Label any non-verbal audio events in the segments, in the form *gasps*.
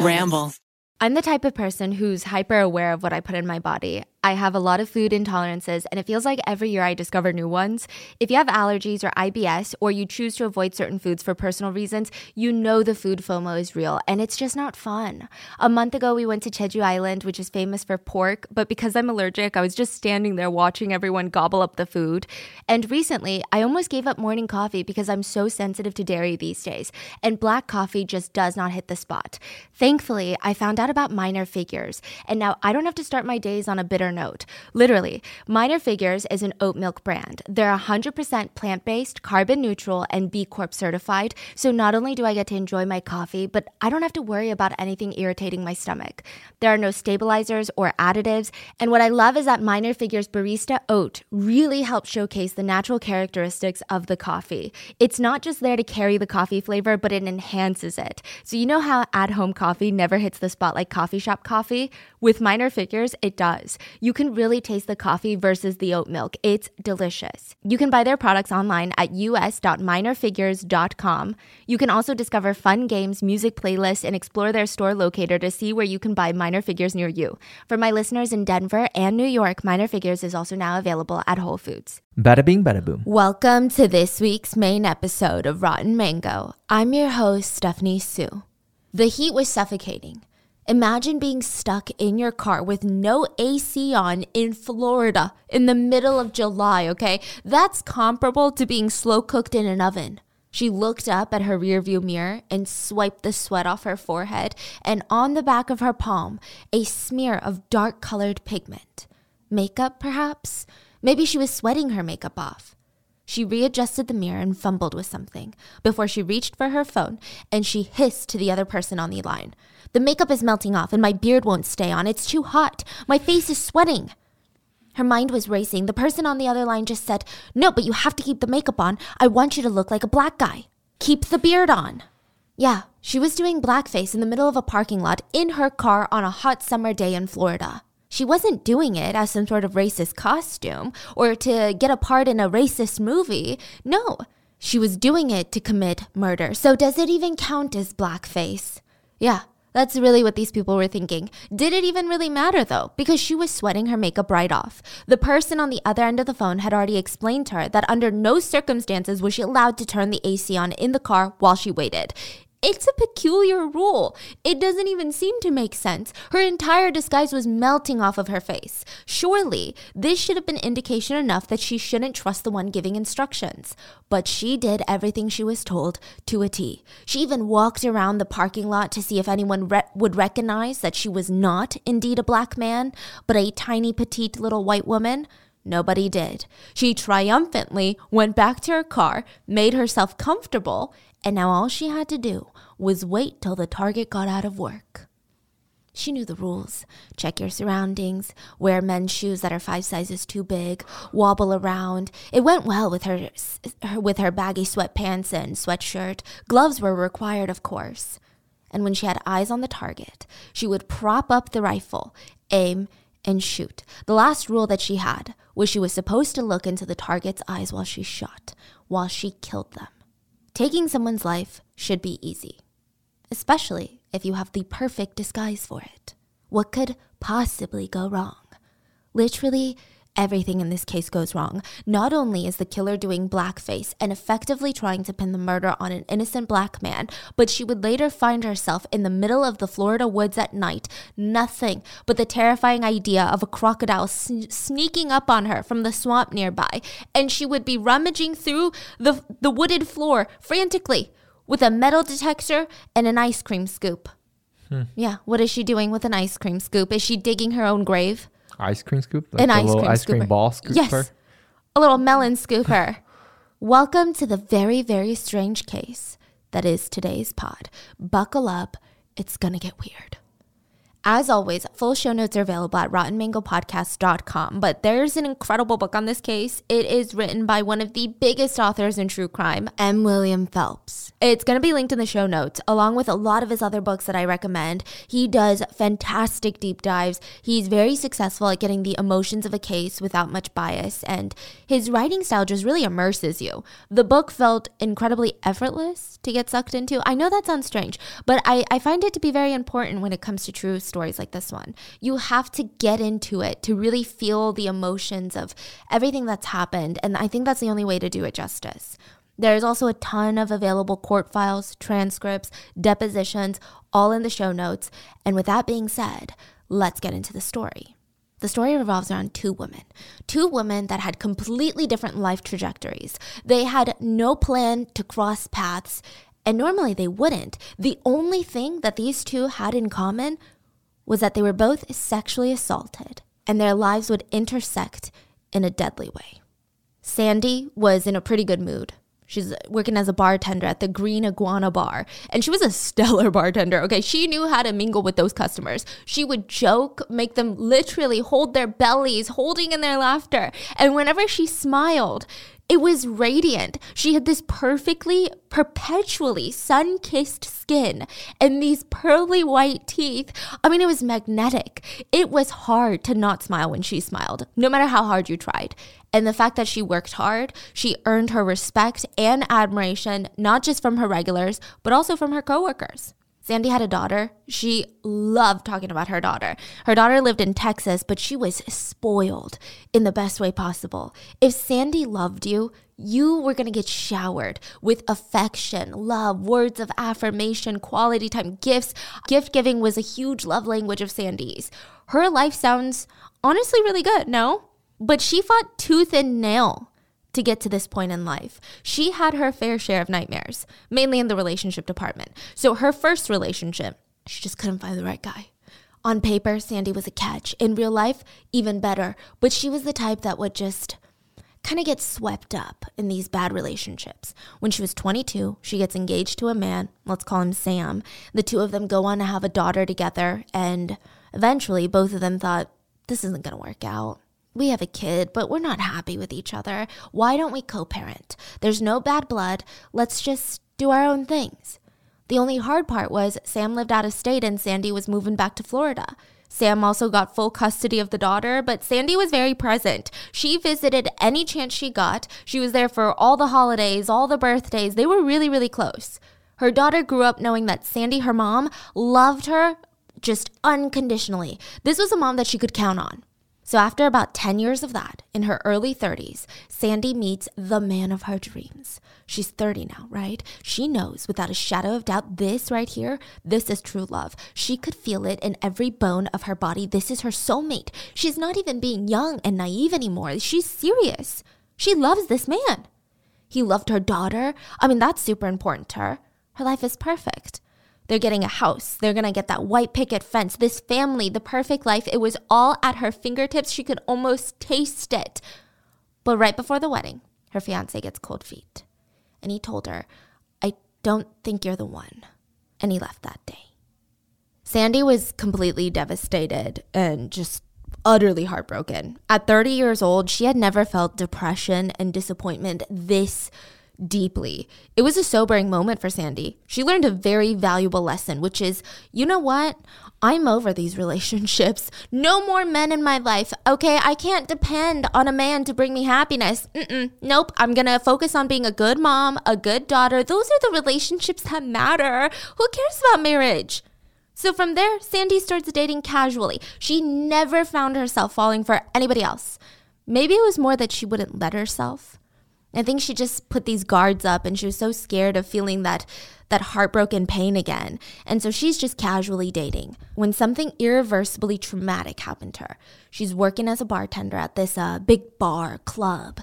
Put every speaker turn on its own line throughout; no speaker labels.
Ramble.
I'm the type of person who's hyper aware of what I put in my body. I have a lot of food intolerances, and it feels like every year I discover new ones. If you have allergies or IBS, or you choose to avoid certain foods for personal reasons, you know the food FOMO is real, and it's just not fun. A month ago, we went to Jeju Island, which is famous for pork, but because I'm allergic, I was just standing there watching everyone gobble up the food. And recently, I almost gave up morning coffee because I'm so sensitive to dairy these days, and black coffee just does not hit the spot. Thankfully, I found out about minor figures, and now I don't have to start my days on a bitter note. Literally, Minor Figures is an oat milk brand. They're 100% plant based, carbon neutral, and B Corp certified. So not only do I get to enjoy my coffee, but I don't have to worry about anything irritating my stomach. There are no stabilizers or additives. And what I love is that Minor Figures Barista Oat really helps showcase the natural characteristics of the coffee. It's not just there to carry the coffee flavor, but it enhances it. So you know how at home coffee never hits the spot like coffee shop coffee? With Minor Figures, it does. You can really taste the coffee versus the oat milk. It's delicious. You can buy their products online at us.minorfigures.com. You can also discover fun games, music playlists, and explore their store locator to see where you can buy Minor Figures near you. For my listeners in Denver and New York, Minor Figures is also now available at Whole Foods.
Bada bing, bada boom.
Welcome to this week's main episode of Rotten Mango. I'm your host, Stephanie Soo. The heat was suffocating. Imagine being stuck in your car with no AC on in Florida in the middle of July, okay? That's comparable to being slow cooked in an oven. She looked up at her rearview mirror and swiped the sweat off her forehead, and on the back of her palm, a smear of dark colored pigment. Makeup, perhaps? Maybe she was sweating her makeup off. She readjusted the mirror and fumbled with something before she reached for her phone and she hissed to the other person on the line. The makeup is melting off and my beard won't stay on. It's too hot. My face is sweating. Her mind was racing. The person on the other line just said, No, but you have to keep the makeup on. I want you to look like a black guy. Keep the beard on. Yeah, she was doing blackface in the middle of a parking lot in her car on a hot summer day in Florida. She wasn't doing it as some sort of racist costume or to get a part in a racist movie. No, she was doing it to commit murder. So does it even count as blackface? Yeah, that's really what these people were thinking. Did it even really matter though? Because she was sweating her makeup right off. The person on the other end of the phone had already explained to her that under no circumstances was she allowed to turn the AC on in the car while she waited. It's a peculiar rule. It doesn't even seem to make sense. Her entire disguise was melting off of her face. Surely, this should have been indication enough that she shouldn't trust the one giving instructions. But she did everything she was told to a T. She even walked around the parking lot to see if anyone re- would recognize that she was not indeed a black man, but a tiny petite little white woman. Nobody did. She triumphantly went back to her car, made herself comfortable, and now all she had to do was wait till the target got out of work. She knew the rules. Check your surroundings, wear men's shoes that are five sizes too big, wobble around. It went well with her, with her baggy sweatpants and sweatshirt. Gloves were required, of course. And when she had eyes on the target, she would prop up the rifle, aim, and shoot. The last rule that she had was she was supposed to look into the target's eyes while she shot, while she killed them. Taking someone's life should be easy, especially if you have the perfect disguise for it. What could possibly go wrong? Literally, everything in this case goes wrong. Not only is the killer doing blackface and effectively trying to pin the murder on an innocent black man, but she would later find herself in the middle of the Florida woods at night, nothing but the terrifying idea of a crocodile sn- sneaking up on her from the swamp nearby, and she would be rummaging through the, the wooded floor frantically with a metal detector and an ice cream scoop. Hmm. Yeah, what is she doing with an ice cream scoop? Is she digging her own grave?
Ice cream scoop?
An
a
ice
little
cream
ice cream ball scooper?
Yes. A little melon scooper. *laughs* Welcome to the very, very strange case that is today's pod. Buckle up, it's gonna get weird. As always, full show notes are available at rottenmangopodcast.com. But there's an incredible book on this case. It is written by one of the biggest authors in true crime, M. William Phelps. It's going to be linked in the show notes, along with a lot of his other books that I recommend. He does fantastic deep dives. He's very successful at getting the emotions of a case without much bias, and his writing style just really immerses you. The book felt incredibly effortless to get sucked into. I know that sounds strange, but I, I find it to be very important when it comes to true stories like this one. You have to get into it to really feel the emotions of everything that's happened. And I think that's the only way to do it justice. There's also a ton of available court files, transcripts, depositions, all in the show notes. And with that being said, let's get into the story. The story revolves around two women, two women that had completely different life trajectories. They had no plan to cross paths, and normally they wouldn't. The only thing that these two had in common was that they were both sexually assaulted and their lives would intersect in a deadly way. Sandy was in a pretty good mood. She's working as a bartender at the Green Iguana Bar, and she was a *laughs* stellar bartender. Okay, she knew how to mingle with those customers. She would joke, make them literally hold their bellies, holding in their laughter. And whenever she smiled, it was radiant. She had this perfectly, perpetually sun kissed skin and these pearly white teeth. I mean, it was magnetic. It was hard to not smile when she smiled, no matter how hard you tried. And the fact that she worked hard, she earned her respect and admiration, not just from her regulars, but also from her coworkers. Sandy had a daughter. She loved talking about her daughter. Her daughter lived in Texas, but she was spoiled in the best way possible. If Sandy loved you, you were going to get showered with affection, love, words of affirmation, quality time, gifts. Gift giving was a huge love language of Sandy's. Her life sounds honestly really good, no? But she fought tooth and nail to get to this point in life. She had her fair share of nightmares, mainly in the relationship department. So her first relationship, she just couldn't find the right guy. On paper, Sandy was a catch. In real life, even better. But she was the type that would just kind of get swept up in these bad relationships. When she was 22, she gets engaged to a man, let's call him Sam. The two of them go on to have a daughter together, and eventually both of them thought, this isn't going to work out we have a kid, but we're not happy with each other. Why don't we co parent? There's no bad blood. Let's just do our own things. The only hard part was Sam lived out of state and Sandy was moving back to Florida. Sam also got full custody of the daughter, but Sandy was very present. She visited any chance she got. She was there for all the holidays, all the birthdays. They were really, really close. Her daughter grew up knowing that Sandy, her mom, loved her just unconditionally. This was a mom that she could count on. So, after about 10 years of that, in her early 30s, Sandy meets the man of her dreams. She's 30 now, right? She knows without a shadow of doubt this right here, this is true love. She could feel it in every bone of her body. This is her soulmate. She's not even being young and naive anymore. She's serious. She loves this man. He loved her daughter. I mean, that's super important to her. Her life is perfect. They're getting a house. They're going to get that white picket fence. This family, the perfect life. It was all at her fingertips. She could almost taste it. But right before the wedding, her fiance gets cold feet. And he told her, I don't think you're the one. And he left that day. Sandy was completely devastated and just utterly heartbroken. At 30 years old, she had never felt depression and disappointment this deeply. It was a sobering moment for Sandy. She learned a very valuable lesson, which is you know what? I'm over these relationships. No more men in my life. Okay, I can't depend on a man to bring me happiness. Mm-mm. Nope, I'm gonna focus on being a good mom, a good daughter. Those are the relationships that matter. Who cares about marriage? So from there, Sandy starts dating casually. She never found herself falling for anybody else. Maybe it was more that she wouldn't let herself. I think she just put these guards up and she was so scared of feeling that that heartbroken pain again. And so she's just casually dating when something irreversibly traumatic happened to her. She's working as a bartender at this uh, big bar club.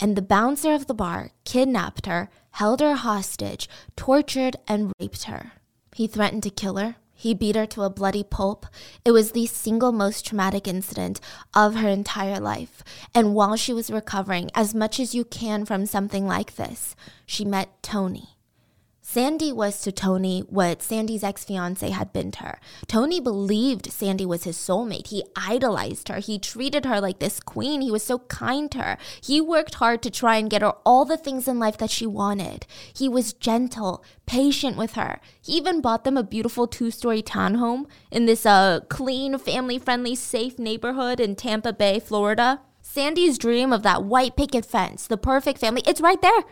And the bouncer of the bar kidnapped her, held her hostage, tortured, and raped her. He threatened to kill her, he beat her to a bloody pulp. It was the single most traumatic incident of her entire life. And while she was recovering as much as you can from something like this, she met Tony. Sandy was to Tony what Sandy's ex fiance had been to her. Tony believed Sandy was his soulmate. He idolized her. He treated her like this queen. He was so kind to her. He worked hard to try and get her all the things in life that she wanted. He was gentle, patient with her. He even bought them a beautiful two story townhome in this uh, clean, family friendly, safe neighborhood in Tampa Bay, Florida. Sandy's dream of that white picket fence, the perfect family, it's right there.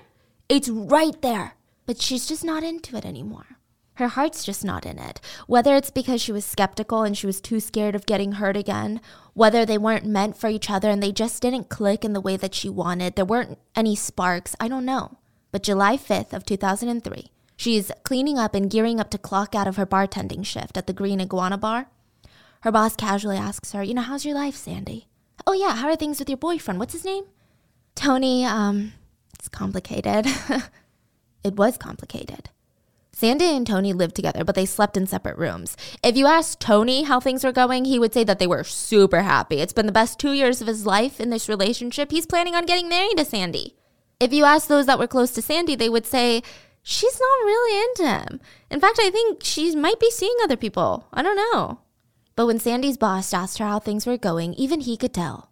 It's right there but she's just not into it anymore. Her heart's just not in it. Whether it's because she was skeptical and she was too scared of getting hurt again, whether they weren't meant for each other and they just didn't click in the way that she wanted, there weren't any sparks, I don't know. But July 5th of 2003, she's cleaning up and gearing up to clock out of her bartending shift at the Green Iguana Bar. Her boss casually asks her, "You know, how's your life, Sandy?" "Oh yeah, how are things with your boyfriend? What's his name?" "Tony, um, it's complicated." *laughs* It was complicated. Sandy and Tony lived together, but they slept in separate rooms. If you asked Tony how things were going, he would say that they were super happy. It's been the best two years of his life in this relationship. He's planning on getting married to Sandy. If you asked those that were close to Sandy, they would say, she's not really into him. In fact, I think she might be seeing other people. I don't know. But when Sandy's boss asked her how things were going, even he could tell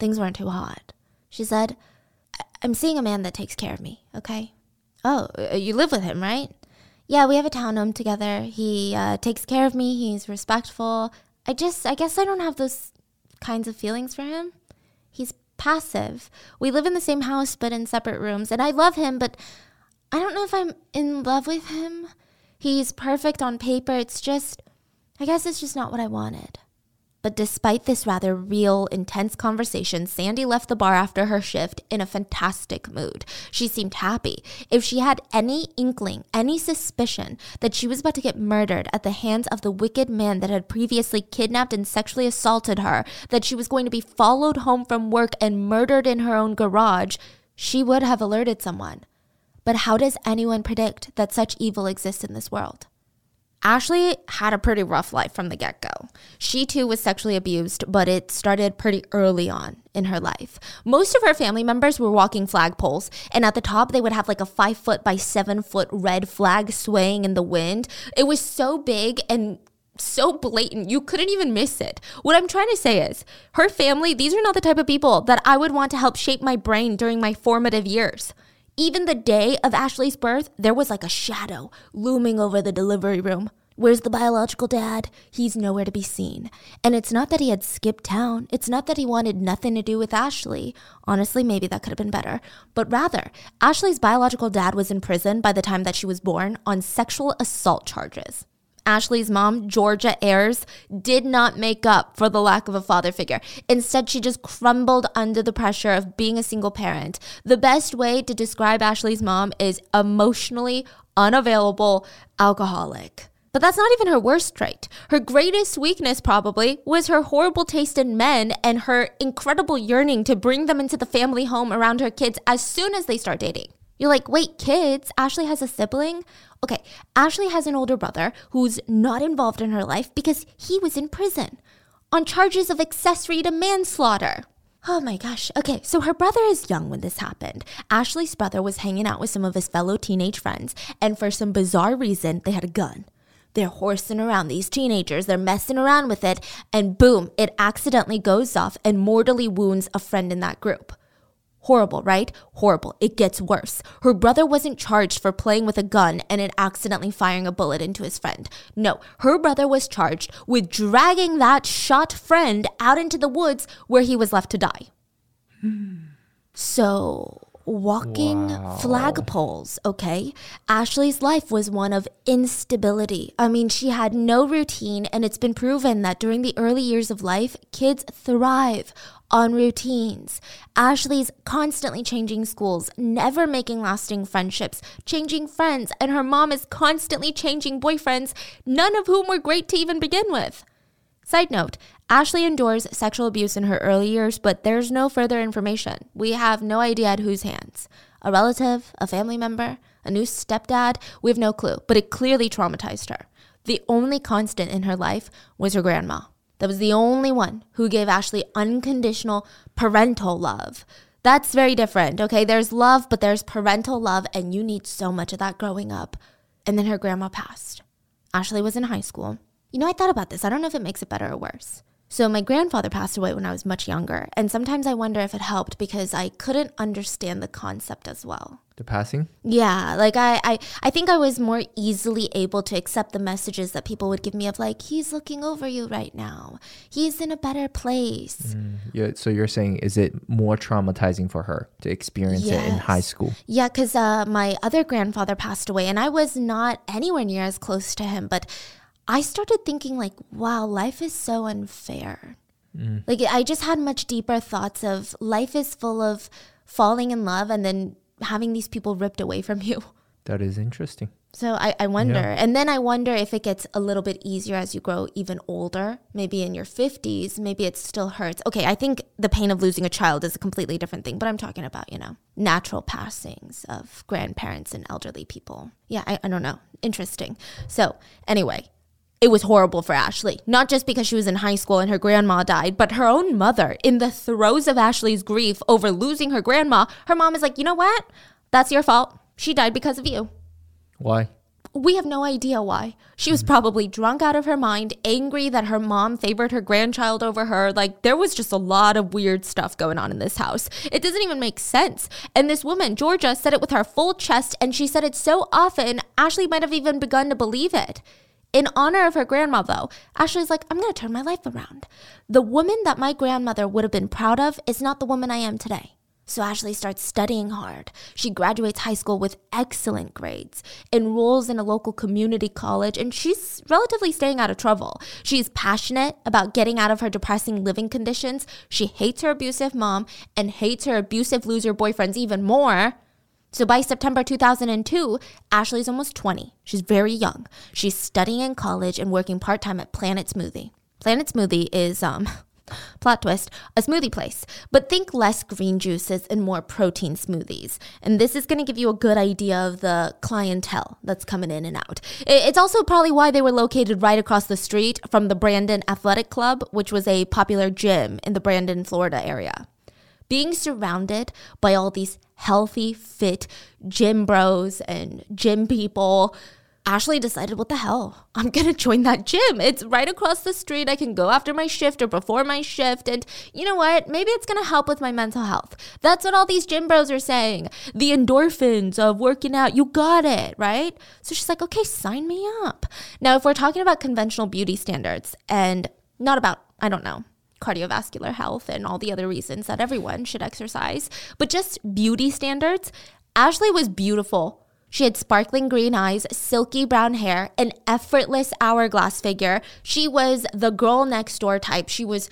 things weren't too hot. She said, I'm seeing a man that takes care of me, okay? Oh, uh, you live with him, right? Yeah, we have a townhome together. He uh, takes care of me. He's respectful. I just, I guess I don't have those kinds of feelings for him. He's passive. We live in the same house, but in separate rooms. And I love him, but I don't know if I'm in love with him. He's perfect on paper. It's just, I guess it's just not what I wanted. But despite this rather real, intense conversation, Sandy left the bar after her shift in a fantastic mood. She seemed happy. If she had any inkling, any suspicion that she was about to get murdered at the hands of the wicked man that had previously kidnapped and sexually assaulted her, that she was going to be followed home from work and murdered in her own garage, she would have alerted someone. But how does anyone predict that such evil exists in this world? Ashley had a pretty rough life from the get go. She too was sexually abused, but it started pretty early on in her life. Most of her family members were walking flagpoles, and at the top, they would have like a five foot by seven foot red flag swaying in the wind. It was so big and so blatant, you couldn't even miss it. What I'm trying to say is, her family, these are not the type of people that I would want to help shape my brain during my formative years. Even the day of Ashley's birth, there was like a shadow looming over the delivery room. Where's the biological dad? He's nowhere to be seen. And it's not that he had skipped town. It's not that he wanted nothing to do with Ashley. Honestly, maybe that could have been better. But rather, Ashley's biological dad was in prison by the time that she was born on sexual assault charges. Ashley's mom, Georgia Ayers, did not make up for the lack of a father figure. Instead, she just crumbled under the pressure of being a single parent. The best way to describe Ashley's mom is emotionally unavailable alcoholic. But that's not even her worst trait. Her greatest weakness, probably, was her horrible taste in men and her incredible yearning to bring them into the family home around her kids as soon as they start dating. You're like, wait, kids? Ashley has a sibling? Okay, Ashley has an older brother who's not involved in her life because he was in prison on charges of accessory to manslaughter. Oh my gosh. Okay, so her brother is young when this happened. Ashley's brother was hanging out with some of his fellow teenage friends, and for some bizarre reason, they had a gun. They're horsing around these teenagers, they're messing around with it, and boom, it accidentally goes off and mortally wounds a friend in that group. Horrible, right? Horrible. It gets worse. Her brother wasn't charged for playing with a gun and it accidentally firing a bullet into his friend. No, her brother was charged with dragging that shot friend out into the woods where he was left to die. So, walking wow. flagpoles, okay? Ashley's life was one of instability. I mean, she had no routine, and it's been proven that during the early years of life, kids thrive on routines. Ashley's constantly changing schools, never making lasting friendships, changing friends, and her mom is constantly changing boyfriends, none of whom were great to even begin with. Side note Ashley endures sexual abuse in her early years, but there's no further information. We have no idea at whose hands. A relative, a family member, a new stepdad, we have no clue, but it clearly traumatized her. The only constant in her life was her grandma. That was the only one who gave Ashley unconditional parental love. That's very different, okay? There's love, but there's parental love, and you need so much of that growing up. and then her grandma passed. Ashley was in high school. You know, I thought about this. I don't know if it makes it better or worse. So, my grandfather passed away when I was much younger, and sometimes I wonder if it helped because I couldn't understand the concept as well.
The passing?
Yeah, like I, I, I think I was more easily able to accept the messages that people would give me of like, he's looking over you right now. He's in a better place.
Mm, yeah, so you're saying, is it more traumatizing for her to experience it in high school?
Yeah, because uh, my other grandfather passed away, and I was not anywhere near as close to him. But I started thinking, like, wow, life is so unfair. Mm. Like, I just had much deeper thoughts of life is full of falling in love and then having these people ripped away from you.
That is interesting.
So I, I wonder. And then I wonder if it gets a little bit easier as you grow even older, maybe in your 50s, maybe it still hurts. Okay, I think the pain of losing a child is a completely different thing, but I'm talking about, you know, natural passings of grandparents and elderly people. Yeah, I, I don't know. Interesting. So, anyway, it was horrible for Ashley, not just because she was in high school and her grandma died, but her own mother, in the throes of Ashley's grief over losing her grandma, her mom is like, you know what? That's your fault. She died because of you.
Why?
We have no idea why. She was mm-hmm. probably drunk out of her mind, angry that her mom favored her grandchild over her. Like, there was just a lot of weird stuff going on in this house. It doesn't even make sense. And this woman, Georgia, said it with her full chest, and she said it so often, Ashley might have even begun to believe it. In honor of her grandma, though, Ashley's like, I'm going to turn my life around. The woman that my grandmother would have been proud of is not the woman I am today. So Ashley starts studying hard. She graduates high school with excellent grades, enrolls in a local community college, and she's relatively staying out of trouble. She's passionate about getting out of her depressing living conditions. She hates her abusive mom and hates her abusive loser boyfriends even more. So by September 2002, Ashley's almost 20. She's very young. She's studying in college and working part time at Planet Smoothie. Planet Smoothie is, um, *laughs* plot twist, a smoothie place. But think less green juices and more protein smoothies. And this is going to give you a good idea of the clientele that's coming in and out. It's also probably why they were located right across the street from the Brandon Athletic Club, which was a popular gym in the Brandon, Florida area being surrounded by all these healthy, fit gym bros and gym people, Ashley decided, what the hell? I'm going *laughs* to join that gym. It's right across the street. I can go after my shift or before my shift. And you know what? Maybe it's going to help with my mental health. That's what all these gym bros are saying. The endorphins of working out. You got it, right? So she's like, okay, sign me up. Now, if we're talking about conventional beauty standards and not about, I don't know, cardiovascular health and all the other reasons that everyone should exercise, but just beauty standards, Ashley was beautiful. She had sparkling green eyes, silky brown hair, an effortless hourglass figure. She was the girl next door type. She was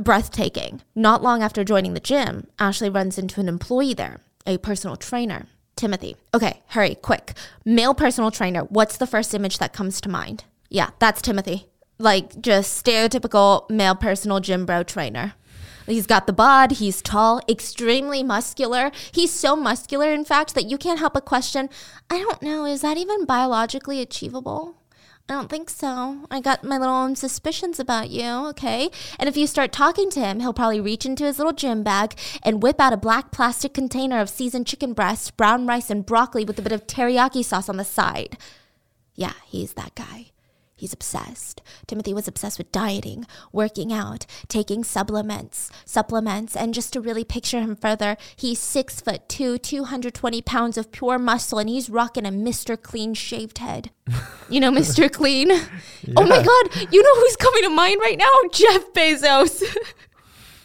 breathtaking. Not long after joining the gym, Ashley runs into an employee there, a personal trainer, Timothy. Okay, hurry, quick. Male personal trainer, what's the first image that comes to mind? Yeah, that's Timothy. Like just stereotypical male personal gym bro trainer. He's got the bod, he's tall, extremely muscular. He's so muscular, in fact, that you can't help but question I don't know, is that even biologically achievable? I don't think so. I got my little own suspicions about you, okay? And if you start talking to him, he'll probably reach into his little gym bag and whip out a black plastic container of seasoned chicken breast, brown rice, and broccoli with a bit of teriyaki sauce on the side. Yeah, he's that guy. He's obsessed. Timothy was obsessed with dieting, working out, taking supplements, supplements, and just to really picture him further, he's six foot two, 220 pounds of pure muscle, and he's rocking a Mr. Clean shaved head. You know, Mr. *laughs* Clean? Oh my God, you know who's coming to mind right now? Jeff Bezos. *laughs*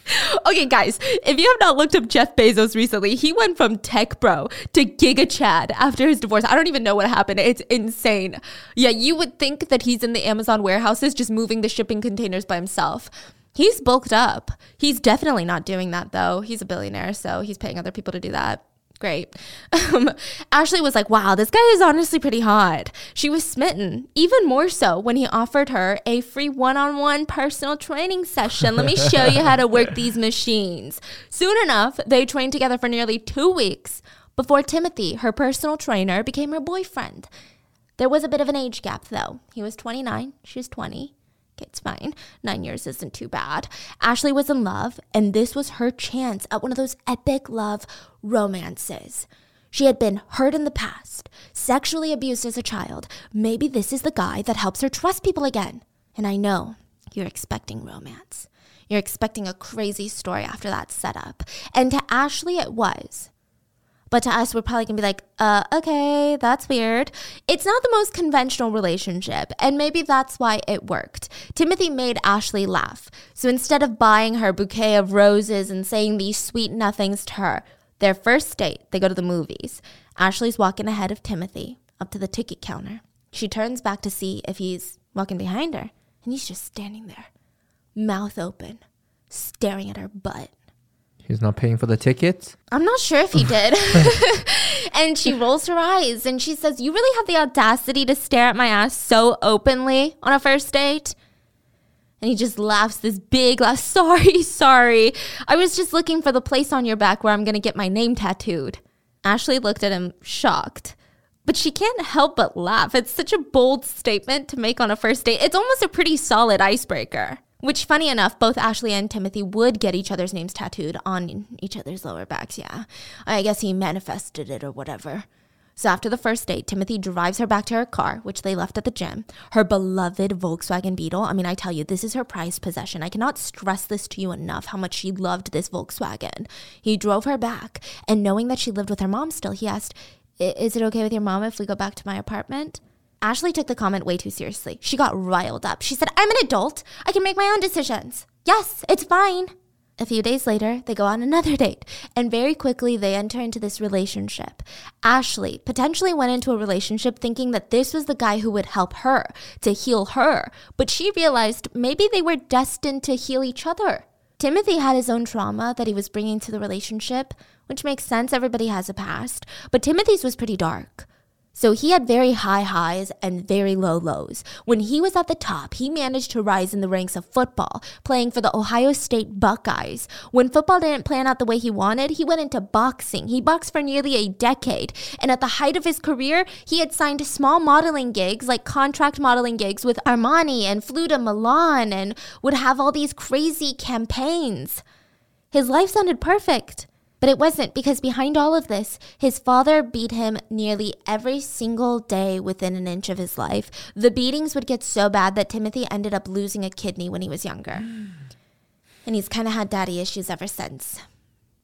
*laughs* Okay, guys, if you have not looked up Jeff Bezos recently, he went from tech bro to Giga Chad after his divorce. I don't even know what happened. It's insane. Yeah, you would think that he's in the Amazon warehouses just moving the shipping containers by himself. He's bulked up. He's definitely not doing that though. He's a billionaire, so he's paying other people to do that. Great. *laughs* Um, Ashley was like, wow, this guy is honestly pretty hot. She was smitten, even more so when he offered her a free one on one personal training session. Let me *laughs* show you how to work these machines. Soon enough, they trained together for nearly two weeks before Timothy, her personal trainer, became her boyfriend. There was a bit of an age gap, though. He was 29, she was 20. Okay, it's fine. Nine years isn't too bad. Ashley was in love, and this was her chance at one of those epic love romances. She had been hurt in the past, sexually abused as a child. Maybe this is the guy that helps her trust people again. And I know you're expecting romance. You're expecting a crazy story after that setup. And to Ashley, it was. But to us, we're probably gonna be like, uh, okay, that's weird. It's not the most conventional relationship, and maybe that's why it worked. Timothy made Ashley laugh. So instead of buying her bouquet of roses and saying these sweet nothings to her, their first date, they go to the movies. Ashley's walking ahead of Timothy up to the ticket counter. She turns back to see if he's walking behind her, and he's just standing there, mouth open, staring at her butt.
He's not paying for the tickets?
I'm not sure if he *laughs* did. *laughs* and she rolls her eyes and she says, You really have the audacity to stare at my ass so openly on a first date? And he just laughs this big laugh. *laughs* Sorry, sorry. I was just looking for the place on your back where I'm going to get my name tattooed. Ashley looked at him shocked. But she can't help but laugh. It's such a bold statement to make on a first date. It's almost a pretty solid icebreaker. Which, funny enough, both Ashley and Timothy would get each other's names tattooed on each other's lower backs. Yeah. I guess he manifested it or whatever. So after the first date, Timothy drives her back to her car, which they left at the gym, her beloved Volkswagen Beetle. I mean, I tell you, this is her prized possession. I cannot stress this to you enough how much she loved this Volkswagen. He drove her back, and knowing that she lived with her mom still, he asked, Is it okay with your mom if we go back to my apartment? Ashley took the comment way too seriously. She got riled up. She said, I'm an adult. I can make my own decisions. Yes, it's fine. A few days later, they go on another *laughs* date, and very quickly they enter into this relationship. Ashley potentially went into a relationship thinking that this was the guy who would help her to heal her, but she realized maybe they were destined to heal each other. Timothy had his own trauma that he was bringing to the relationship, which makes sense. Everybody has a past, but Timothy's was pretty dark. So he had very high highs and very low lows. When he was at the top, he managed to rise in the ranks of football, playing for the Ohio State Buckeyes. When football didn't plan out the way he wanted, he went into boxing. He boxed for nearly a decade. And at the height of his career, he had signed small modeling gigs, like contract modeling gigs with Armani and flew to Milan and would have all these crazy campaigns. His life sounded perfect. But it wasn't because behind all of this, his father beat him nearly every single day within an inch of his life. The beatings would get so bad that Timothy ended up losing a kidney when he was younger. And he's kind of had daddy issues ever since.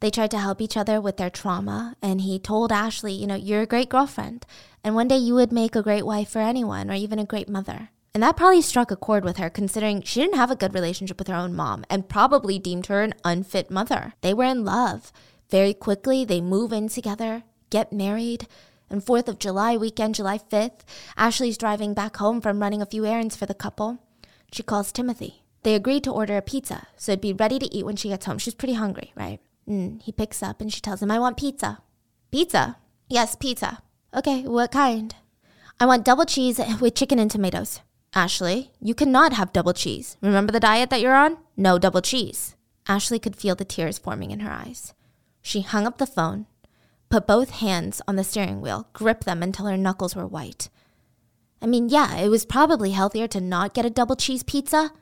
They tried to help each other with their trauma, and he told Ashley, you know, you're a great girlfriend, and one day you would make a great wife for anyone or even a great mother. And that probably struck a chord with her, considering she didn't have a good relationship with her own mom and probably deemed her an unfit mother. They were in love. Very quickly, they move in together, get married, and 4th of July weekend, July 5th, Ashley's driving back home from running a few errands for the couple. She calls Timothy. They agreed to order a pizza, so it'd be ready to eat when she gets home. She's pretty hungry, right? Mm, he picks up and she tells him, I want pizza. Pizza? Yes, pizza. Okay, what kind? I want double cheese with chicken and tomatoes. Ashley, you cannot have double cheese. Remember the diet that you're on? No double cheese. Ashley could feel the tears forming in her eyes. She hung up the phone, put both hands on the steering wheel, gripped them until her knuckles were white. I mean, yeah, it was probably healthier to not get a double cheese pizza,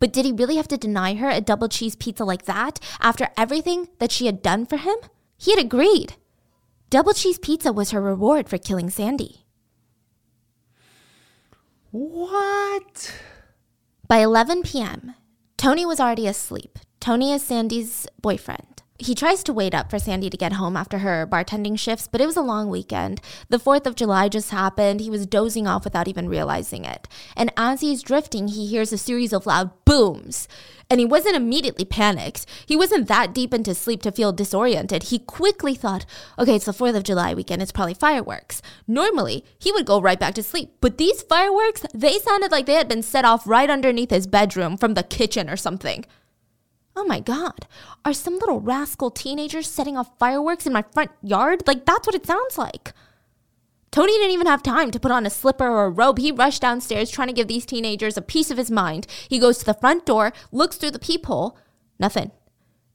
but did he really have to deny her a double cheese pizza like that after everything that she had done for him? He had agreed. Double cheese pizza was her reward for killing Sandy.
What?
By 11 p.m., Tony was already asleep. Tony is Sandy's boyfriend. He tries to wait up for Sandy to get home after her bartending shifts, but it was a long weekend. The 4th of July just happened. He was dozing off without even realizing it. And as he's drifting, he hears a series of loud booms. And he wasn't immediately panicked. He wasn't that deep into sleep to feel disoriented. He quickly thought, okay, it's the 4th of July weekend. It's probably fireworks. Normally, he would go right back to sleep. But these fireworks, they sounded like they had been set off right underneath his bedroom from the kitchen or something. Oh my God, are some little rascal teenagers setting off fireworks in my front yard? Like, that's what it sounds like. Tony didn't even have time to put on a slipper or a robe. He rushed downstairs trying to give these teenagers a piece of his mind. He goes to the front door, looks through the peephole. Nothing.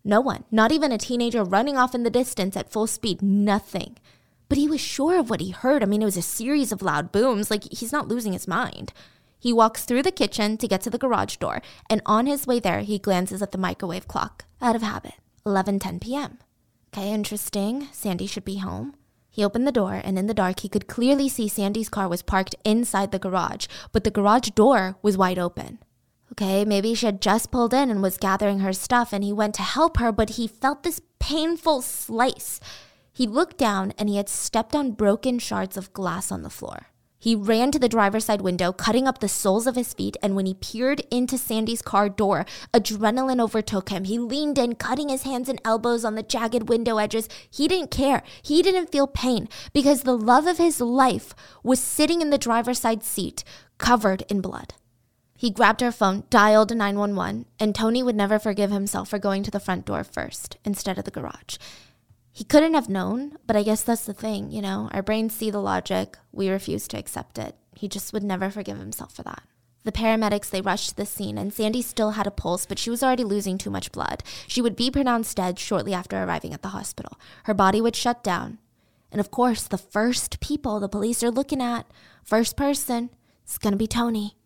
No one. Not even a teenager running off in the distance at full speed. Nothing. But he was sure of what he heard. I mean, it was a series of loud booms. Like, he's not losing his mind. He walks through the kitchen to get to the garage door, and on his way there, he glances at the microwave clock, out of habit. 11:10 p.m. Okay, interesting. Sandy should be home. He opened the door, and in the dark, he could clearly see Sandy's car was parked inside the garage, but the garage door was wide open. Okay, maybe she had just pulled in and was gathering her stuff, and he went to help her, but he felt this painful slice. He looked down, and he had stepped on broken shards of glass on the floor. He ran to the driver's side window, cutting up the soles of his feet, and when he peered into Sandy's car door, adrenaline overtook him. He leaned in, cutting his hands and elbows on the jagged window edges. He didn't care. He didn't feel pain because the love of his life was sitting in the driver's side seat, covered in blood. He grabbed her phone, dialed 911, and Tony would never forgive himself for going to the front door first instead of the garage. He couldn't have known, but I guess that's the thing, you know? Our brains see the logic, we refuse to accept it. He just would never forgive himself for that. The paramedics they rushed to the scene and Sandy still had a pulse, but she was already losing too much blood. She would be pronounced dead shortly after arriving at the hospital. Her body would shut down. And of course, the first people the police are looking at, first person, is going to be Tony.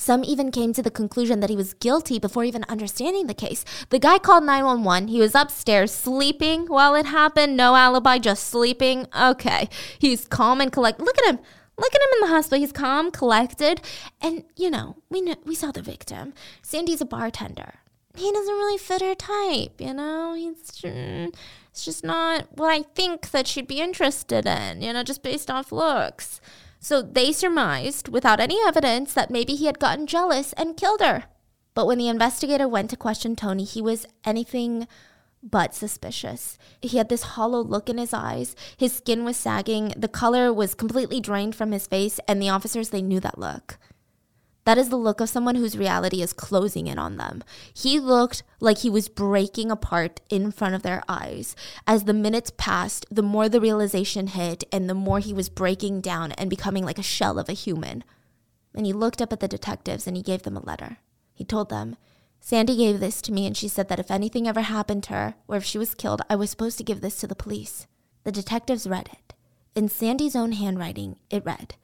Some even came to the conclusion that he was guilty before even understanding the case. The guy called 911. He was upstairs sleeping while it happened. No alibi, just sleeping. Okay. He's calm and collected. Look at him. Look at him in the hospital. He's calm, collected. And, you know, we know, we saw the victim. Sandy's a bartender. He doesn't really fit her type, you know? He's it's just not what I think that she'd be interested in, you know, just based off looks. So they surmised, without any evidence, that maybe he had gotten jealous and killed her. But when the investigator went to question Tony, he was anything but suspicious. He had this hollow look in his eyes. His skin was sagging. The color was completely drained from his face, and the officers, they knew that look. That is the look of someone whose reality is closing in on them. He looked like he was breaking apart in front of their eyes. As the minutes passed, the more the realization hit, and the more he was breaking down and becoming like a shell of a human. And he looked up at the detectives and he gave them a letter. He told them, Sandy gave this to me, and she said that if anything ever happened to her, or if she was killed, I was supposed to give this to the police. The detectives read it. In Sandy's own handwriting, it read,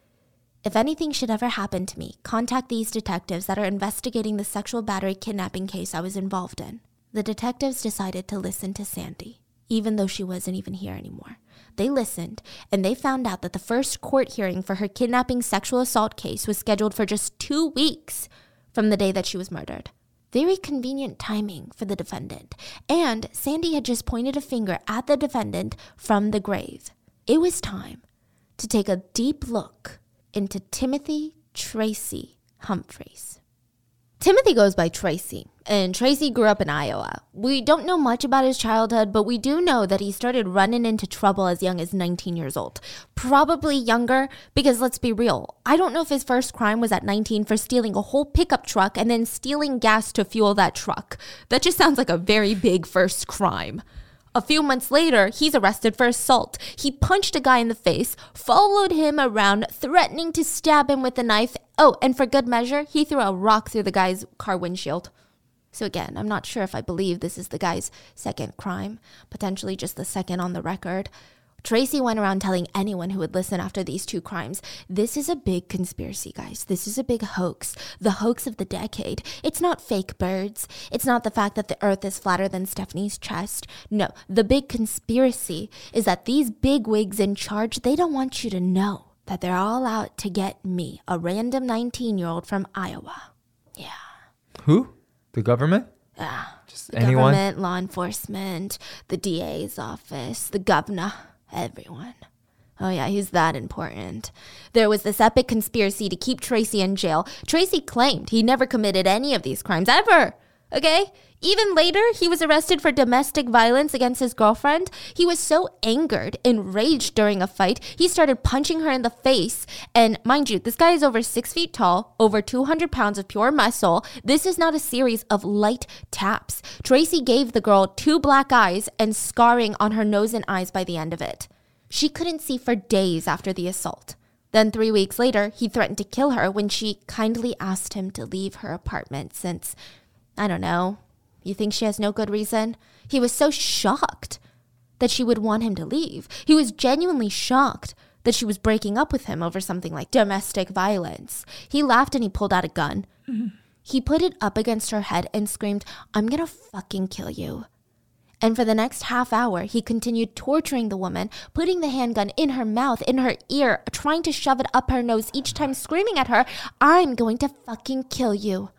if anything should ever happen to me, contact these detectives that are investigating the sexual battery kidnapping case I was involved in. The detectives decided to listen to Sandy, even though she wasn't even here anymore. They listened, and they found out that the first court hearing for her kidnapping sexual assault case was scheduled for just two weeks from the day that she was murdered. Very convenient timing for the defendant. And Sandy had just pointed a finger at the defendant from the grave. It was time to take a deep look into Timothy Tracy Humphreys. Timothy goes by Tracy, and Tracy grew up in Iowa. We don't know much about his childhood, but we do know that he started running into trouble as young as 19 years old. Probably younger, because let's be real, I don't know if his first crime was at 19 for stealing a whole pickup truck and then stealing gas to fuel that truck. That just sounds like a very big first crime. A few months later, he's arrested for assault. He punched a guy in the face, followed him around, threatening to stab him with a knife. Oh, and for good measure, he threw a rock through the guy's car windshield. So, again, I'm not sure if I believe this is the guy's second crime, potentially just the second on the record. Tracy went around telling anyone who would listen after these two crimes this is a big conspiracy, guys. This is a big hoax. The hoax of the decade. It's not fake birds. It's not the fact that the earth is flatter than Stephanie's chest. No, the big conspiracy is that these big wigs in charge, they don't want you to know that they're all out to get me, a random 19 year old from Iowa. Yeah.
Who? The government?
Yeah.
Just
The
anyone?
government, law enforcement, the DA's office, the governor, everyone. Oh, yeah, he's that important. There was this epic conspiracy to keep Tracy in jail. Tracy claimed he never committed any of these crimes ever. Okay? Even later, he was arrested for domestic violence against his girlfriend. He was so angered, enraged during a fight, he started punching her in the face. And mind you, this guy is over six feet tall, over 200 pounds of pure muscle. This is not a series of light taps. Tracy gave the girl two black eyes and scarring on her nose and eyes by the end of it. She couldn't see for days after the assault. Then, three weeks later, he threatened to kill her when she kindly asked him to leave her apartment since, I don't know, you think she has no good reason? He was so shocked that she would want him to leave. He was genuinely shocked that she was breaking up with him over something like domestic violence. He laughed and he pulled out a gun. Mm-hmm. He put it up against her head and screamed, I'm gonna fucking kill you. And for the next half hour, he continued torturing the woman, putting the handgun in her mouth, in her ear, trying to shove it up her nose, each time screaming at her, I'm going to fucking kill you.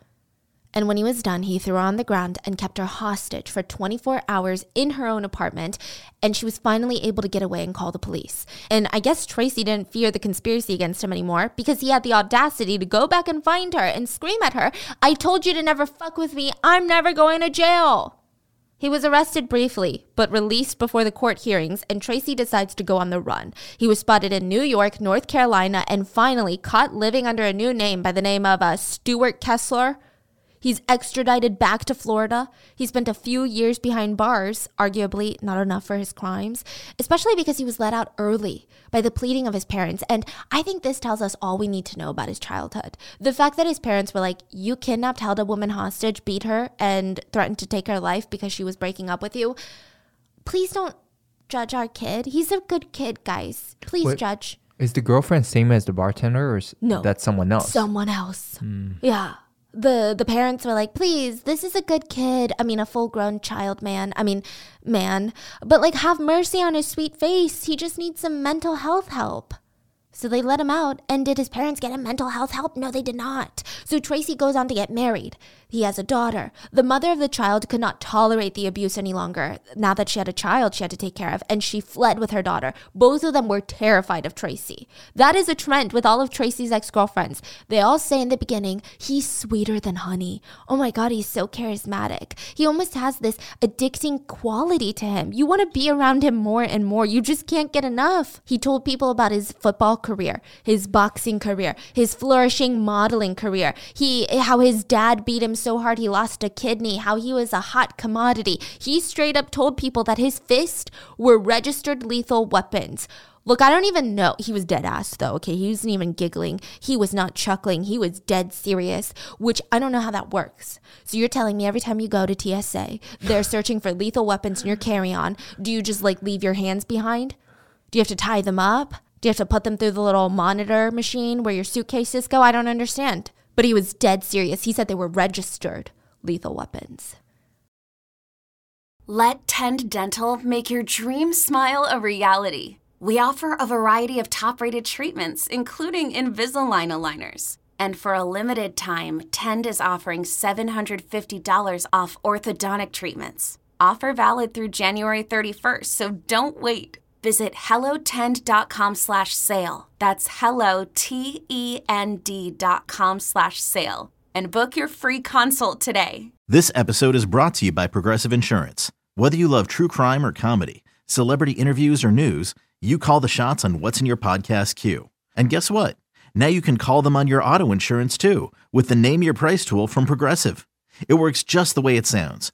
And when he was done, he threw her on the ground and kept her hostage for 24 hours in her own apartment. And she was finally able to get away and call the police. And I guess Tracy didn't fear the conspiracy against him anymore because he had the audacity to go back and find her and scream at her, I told you to never fuck with me. I'm never going to jail. He was arrested briefly, but released before the court hearings, and Tracy decides to go on the run. He was spotted in New York, North Carolina, and finally caught living under a new name by the name of uh, Stuart Kessler. He's extradited back to Florida. He spent a few years behind bars, arguably not enough for his crimes, especially because he was let out early by the pleading of his parents. And I think this tells us all we need to know about his childhood. The fact that his parents were like, You kidnapped, held a woman hostage, beat her, and threatened to take her life because she was breaking up with you. Please don't judge our kid. He's a good kid, guys. Please
Wait.
judge.
Is the girlfriend same as the bartender, or is
No.
that's someone else?
someone else. Hmm. Yeah. The the parents were like, "Please, this is a good kid. I mean, a full-grown child man. I mean, man. But like have mercy on his sweet face. He just needs some mental health help." So they let him out. And did his parents get him mental health help? No, they did not. So Tracy goes on to get married. He has a daughter. The mother of the child could not tolerate the abuse any longer. Now that she had a child she had to take care of, and she fled with her daughter. Both of them were terrified of Tracy. That is a trend with all of Tracy's ex girlfriends. They all say in the beginning, he's sweeter than honey. Oh my God, he's so charismatic. He almost has this addicting quality to him. You want to be around him more and more. You just can't get enough. He told people about his football career, his boxing career, his flourishing modeling career. He how his dad beat him so hard he lost a kidney, how he was a hot commodity. He straight up told people that his fists were registered lethal weapons. Look, I don't even know. He was dead ass though, okay? He wasn't even giggling. He was not chuckling. He was dead serious, which I don't know how that works. So you're telling me every time you go to TSA, they're *sighs* searching for lethal weapons in your carry on. Do you just like leave your hands behind? Do you have to tie them up? Do you have to put them through the little monitor machine where your suitcases go? I don't understand. But he was dead serious. He said they were registered lethal weapons.
Let Tend Dental make your dream smile a reality. We offer a variety of top rated treatments, including Invisalign aligners. And for a limited time, Tend is offering $750 off orthodontic treatments. Offer valid through January 31st, so don't wait. Visit hellotend.com slash sale. That's hello, T-E-N-D dot com slash sale. And book your free consult today.
This episode is brought to you by Progressive Insurance. Whether you love true crime or comedy, celebrity interviews or news, you call the shots on what's in your podcast queue. And guess what? Now you can call them on your auto insurance too with the Name Your Price tool from Progressive. It works just the way it sounds.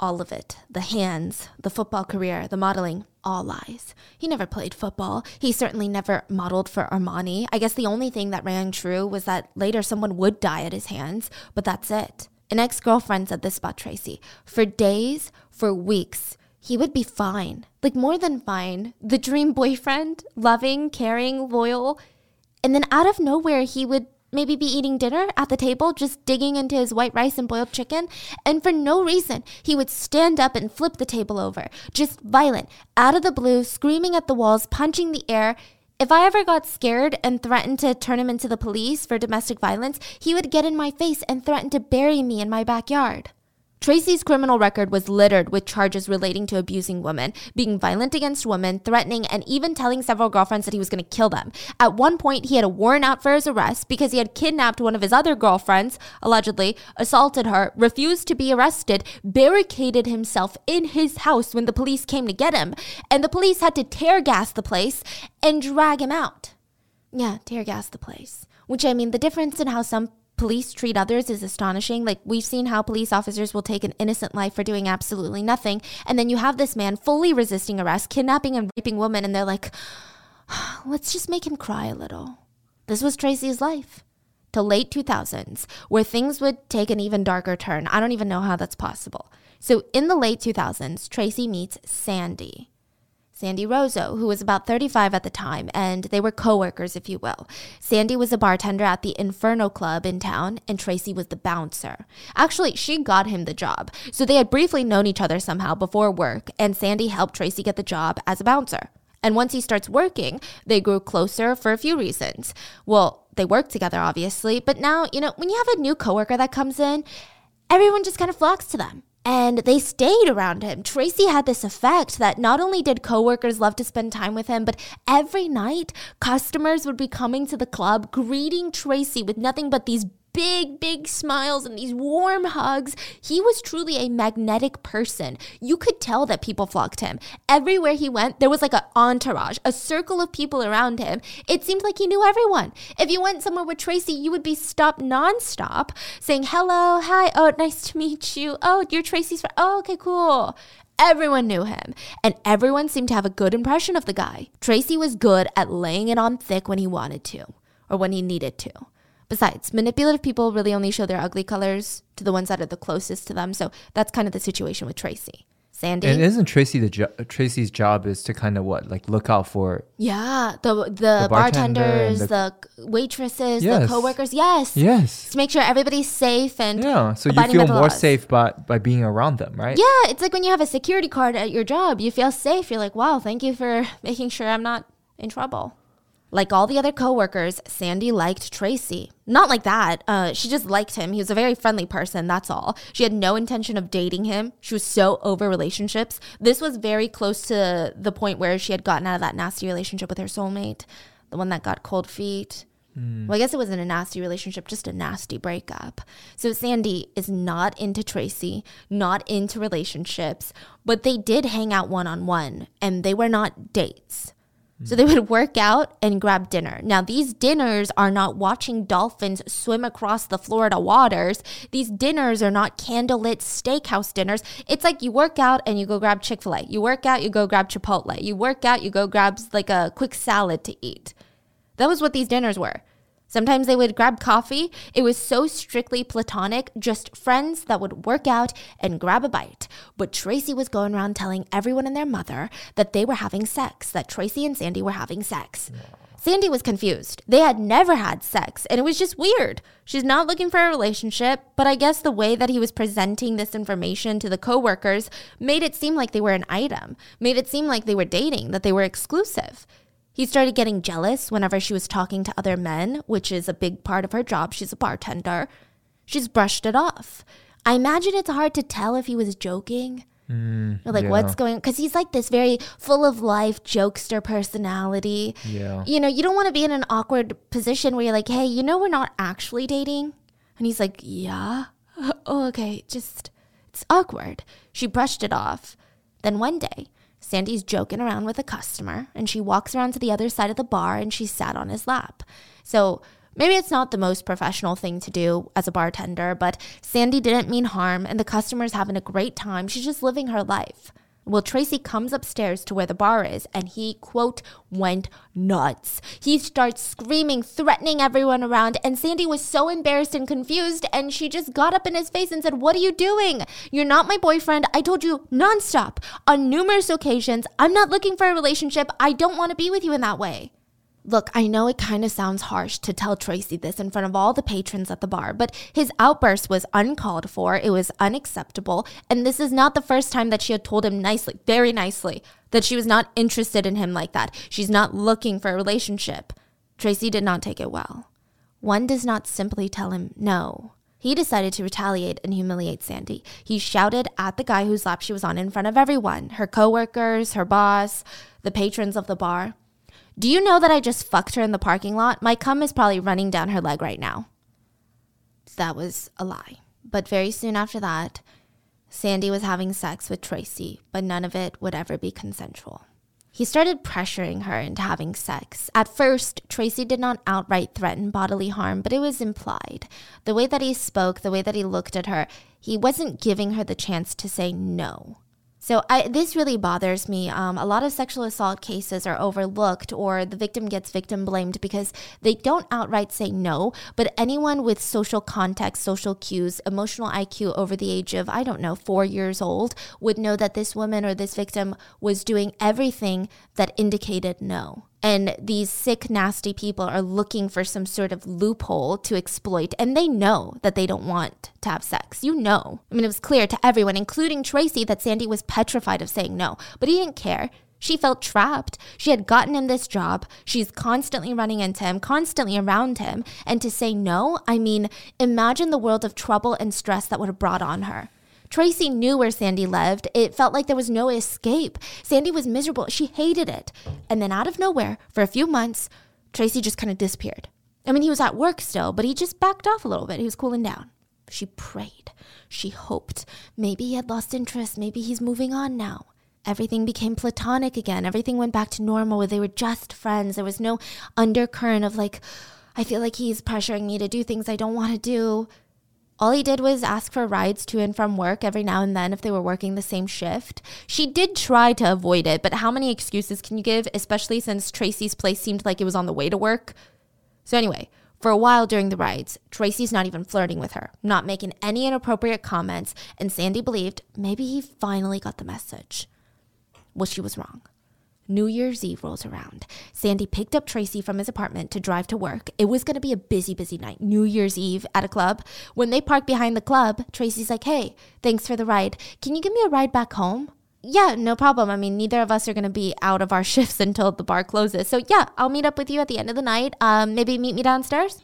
All of it the hands, the football career, the modeling all lies. He never played football. He certainly never modeled for Armani. I guess the only thing that rang true was that later someone would die at his hands, but that's it. An ex girlfriend said this about Tracy. For days, for weeks, he would be fine. Like more than fine. The dream boyfriend, loving, caring, loyal. And then out of nowhere, he would maybe be eating dinner at the table, just digging into his white rice and boiled chicken. And for no reason, he would stand up and flip the table over, just violent, out of the blue, screaming at the walls, punching the air. If I ever got scared and threatened to turn him into the police for domestic violence, he would get in my face and threaten to bury me in my backyard. Tracy's criminal record was littered with charges relating to abusing women, being violent against women, threatening, and even telling several girlfriends that he was going to kill them. At one point, he had a warrant out for his arrest because he had kidnapped one of his other girlfriends, allegedly, assaulted her, refused to be arrested, barricaded himself in his house when the police came to get him, and the police had to tear gas the place and drag him out. Yeah, tear gas the place. Which I mean, the difference in how some police treat others is astonishing. Like we've seen how police officers will take an innocent life for doing absolutely nothing, and then you have this man fully resisting arrest, kidnapping and raping women, and they're like, *sighs* let's just make him cry a little. This was Tracy's life. to late 2000s where things would take an even darker turn. I don't even know how that's possible. So in the late 2000s, Tracy meets Sandy. Sandy Rosso, who was about 35 at the time, and they were coworkers, if you will. Sandy was a bartender at the Inferno Club in town, and Tracy was the bouncer. Actually, she got him the job, so they had briefly known each other somehow before work, and Sandy helped Tracy get the job as a bouncer. And once he starts working, they grew closer for a few reasons. Well, they work together, obviously, but now, you know, when you have a new coworker that comes in, everyone just kind of flocks to them and they stayed around him. Tracy had this effect that not only did coworkers love to spend time with him, but every night customers would be coming to the club greeting Tracy with nothing but these big, big smiles and these warm hugs. He was truly a magnetic person. You could tell that people flocked him. Everywhere he went, there was like an entourage, a circle of people around him. It seemed like he knew everyone. If you went somewhere with Tracy, you would be stopped nonstop saying, hello, hi, oh, nice to meet you. Oh, you're Tracy's friend. Oh, okay, cool. Everyone knew him, and everyone seemed to have a good impression of the guy. Tracy was good at laying it on thick when he wanted to, or when he needed to. Besides, manipulative people really only show their ugly colors to the ones that are the closest to them. So that's kind of the situation with Tracy. Sandy.
And isn't Tracy the jo- Tracy's job is to kind of what like look out for?
Yeah, the the, the bartenders, the, the, waitresses, yes. the coworkers. Yes,
yes.
To make sure everybody's safe and
yeah, so you feel more laws. safe by by being around them, right?
Yeah, it's like when you have a security card at your job, you feel safe. You're like, wow, thank you for making sure I'm not in trouble. Like all the other coworkers, Sandy liked Tracy. Not like that. Uh, she just liked him. He was a very friendly person, that's all. She had no intention of dating him. She was so over relationships. This was very close to the point where she had gotten out of that nasty relationship with her soulmate, the one that got cold feet. Mm. Well, I guess it wasn't a nasty relationship, just a nasty breakup. So Sandy is not into Tracy, not into relationships, but they did hang out one on one, and they were not dates. So they would work out and grab dinner. Now, these dinners are not watching dolphins swim across the Florida waters. These dinners are not candlelit steakhouse dinners. It's like you work out and you go grab Chick fil A. You work out, you go grab Chipotle. You work out, you go grab like a quick salad to eat. That was what these dinners were. Sometimes they would grab coffee. It was so strictly platonic, just friends that would work out and grab a bite. But Tracy was going around telling everyone and their mother that they were having sex, that Tracy and Sandy were having sex. Sandy was confused. They had never had sex, and it was just weird. She's not looking for a relationship, but I guess the way that he was presenting this information to the coworkers made it seem like they were an item, made it seem like they were dating, that they were exclusive. He started getting jealous whenever she was talking to other men, which is a big part of her job. She's a bartender. She's brushed it off. I imagine it's hard to tell if he was joking. Mm, like yeah. what's going because he's like this very full of life jokester personality
yeah
you know you don't want to be in an awkward position where you're like hey you know we're not actually dating and he's like yeah *laughs* oh okay just it's awkward she brushed it off then one day Sandy's joking around with a customer, and she walks around to the other side of the bar and she sat on his lap. So maybe it's not the most professional thing to do as a bartender, but Sandy didn't mean harm, and the customer's having a great time. She's just living her life. Well, Tracy comes upstairs to where the bar is and he, quote, went nuts. He starts screaming, threatening everyone around, and Sandy was so embarrassed and confused and she just got up in his face and said, What are you doing? You're not my boyfriend. I told you nonstop on numerous occasions. I'm not looking for a relationship. I don't want to be with you in that way. Look, I know it kind of sounds harsh to tell Tracy this in front of all the patrons at the bar, but his outburst was uncalled for. It was unacceptable. And this is not the first time that she had told him nicely, very nicely, that she was not interested in him like that. She's not looking for a relationship. Tracy did not take it well. One does not simply tell him no. He decided to retaliate and humiliate Sandy. He shouted at the guy whose lap she was on in front of everyone her coworkers, her boss, the patrons of the bar. Do you know that I just fucked her in the parking lot? My cum is probably running down her leg right now. That was a lie. But very soon after that, Sandy was having sex with Tracy, but none of it would ever be consensual. He started pressuring her into having sex. At first, Tracy did not outright threaten bodily harm, but it was implied. The way that he spoke, the way that he looked at her, he wasn't giving her the chance to say no. So I, this really bothers me. Um, a lot of sexual assault cases are overlooked, or the victim gets victim blamed because they don't outright say no. But anyone with social context, social cues, emotional IQ over the age of I don't know four years old would know that this woman or this victim was doing everything that indicated no. And these sick, nasty people are looking for some sort of loophole to exploit. And they know that they don't want to have sex. You know. I mean, it was clear to everyone, including Tracy, that Sandy was petrified of saying no. But he didn't care. She felt trapped. She had gotten him this job. She's constantly running into him, constantly around him. And to say no, I mean, imagine the world of trouble and stress that would have brought on her. Tracy knew where Sandy lived. It felt like there was no escape. Sandy was miserable. She hated it. And then out of nowhere, for a few months, Tracy just kind of disappeared. I mean, he was at work still, but he just backed off a little bit. He was cooling down. She prayed. She hoped. Maybe he had lost interest. Maybe he's moving on now. Everything became platonic again. Everything went back to normal they were just friends. There was no undercurrent of like, I feel like he's pressuring me to do things I don't want to do. All he did was ask for rides to and from work every now and then if they were working the same shift. She did try to avoid it, but how many excuses can you give, especially since Tracy's place seemed like it was on the way to work? So, anyway, for a while during the rides, Tracy's not even flirting with her, not making any inappropriate comments, and Sandy believed maybe he finally got the message. Well, she was wrong. New Year's Eve rolls around. Sandy picked up Tracy from his apartment to drive to work. It was going to be a busy, busy night. New Year's Eve at a club. When they park behind the club, Tracy's like, hey, thanks for the ride. Can you give me a ride back home? Yeah, no problem. I mean, neither of us are going to be out of our *laughs* shifts until the bar closes. So, yeah, I'll meet up with you at the end of the night. Um, maybe meet me downstairs?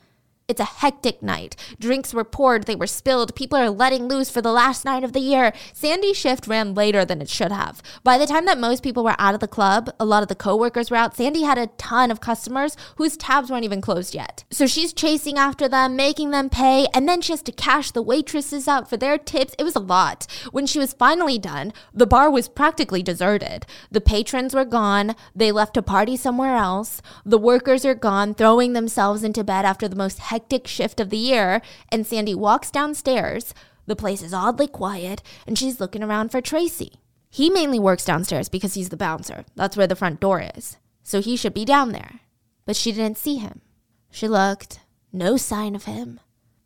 It's a hectic night. Drinks were poured, they were spilled. People are letting loose for the last night of the year. Sandy's shift ran later than it should have. By the time that most people were out of the club, a lot of the coworkers were out. Sandy had a ton of customers whose tabs weren't even closed yet. So she's chasing after them, making them pay, and then she has to cash the waitresses out for their tips. It was a lot. When she was finally done, the bar was practically deserted. The patrons were gone. They left to party somewhere else. The workers are gone, throwing themselves into bed after the most hectic shift of the year, and Sandy walks downstairs. The place is oddly quiet, and she's looking around for Tracy. He mainly works downstairs because he's the bouncer. That's where the front door is. So he should be down there. But she didn't see him. She looked, no sign of him.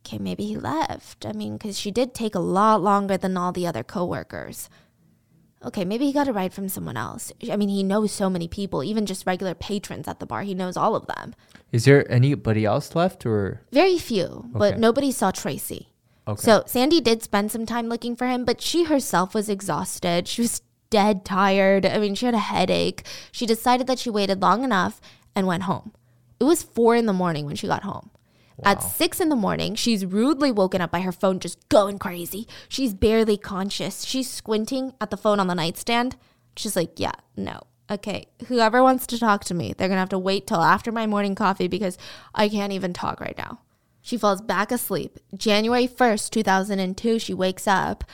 Okay, maybe he left. I mean, because she did take a lot longer than all the other coworkers. Okay, maybe he got a ride from someone else. I mean, he knows so many people, even just regular patrons at the bar. He knows all of them.
Is there anybody else left or?
Very few, but nobody saw Tracy.
Okay.
So Sandy did spend some time looking for him, but she herself was exhausted. She was dead tired. I mean, she had a headache. She decided that she waited long enough and went home. It was four in the morning when she got home. At six in the morning, she's rudely woken up by her phone just going crazy. She's barely conscious. She's squinting at the phone on the nightstand. She's like, Yeah, no. Okay, whoever wants to talk to me, they're gonna have to wait till after my morning coffee because I can't even talk right now. She falls back asleep. January 1st, 2002, she wakes up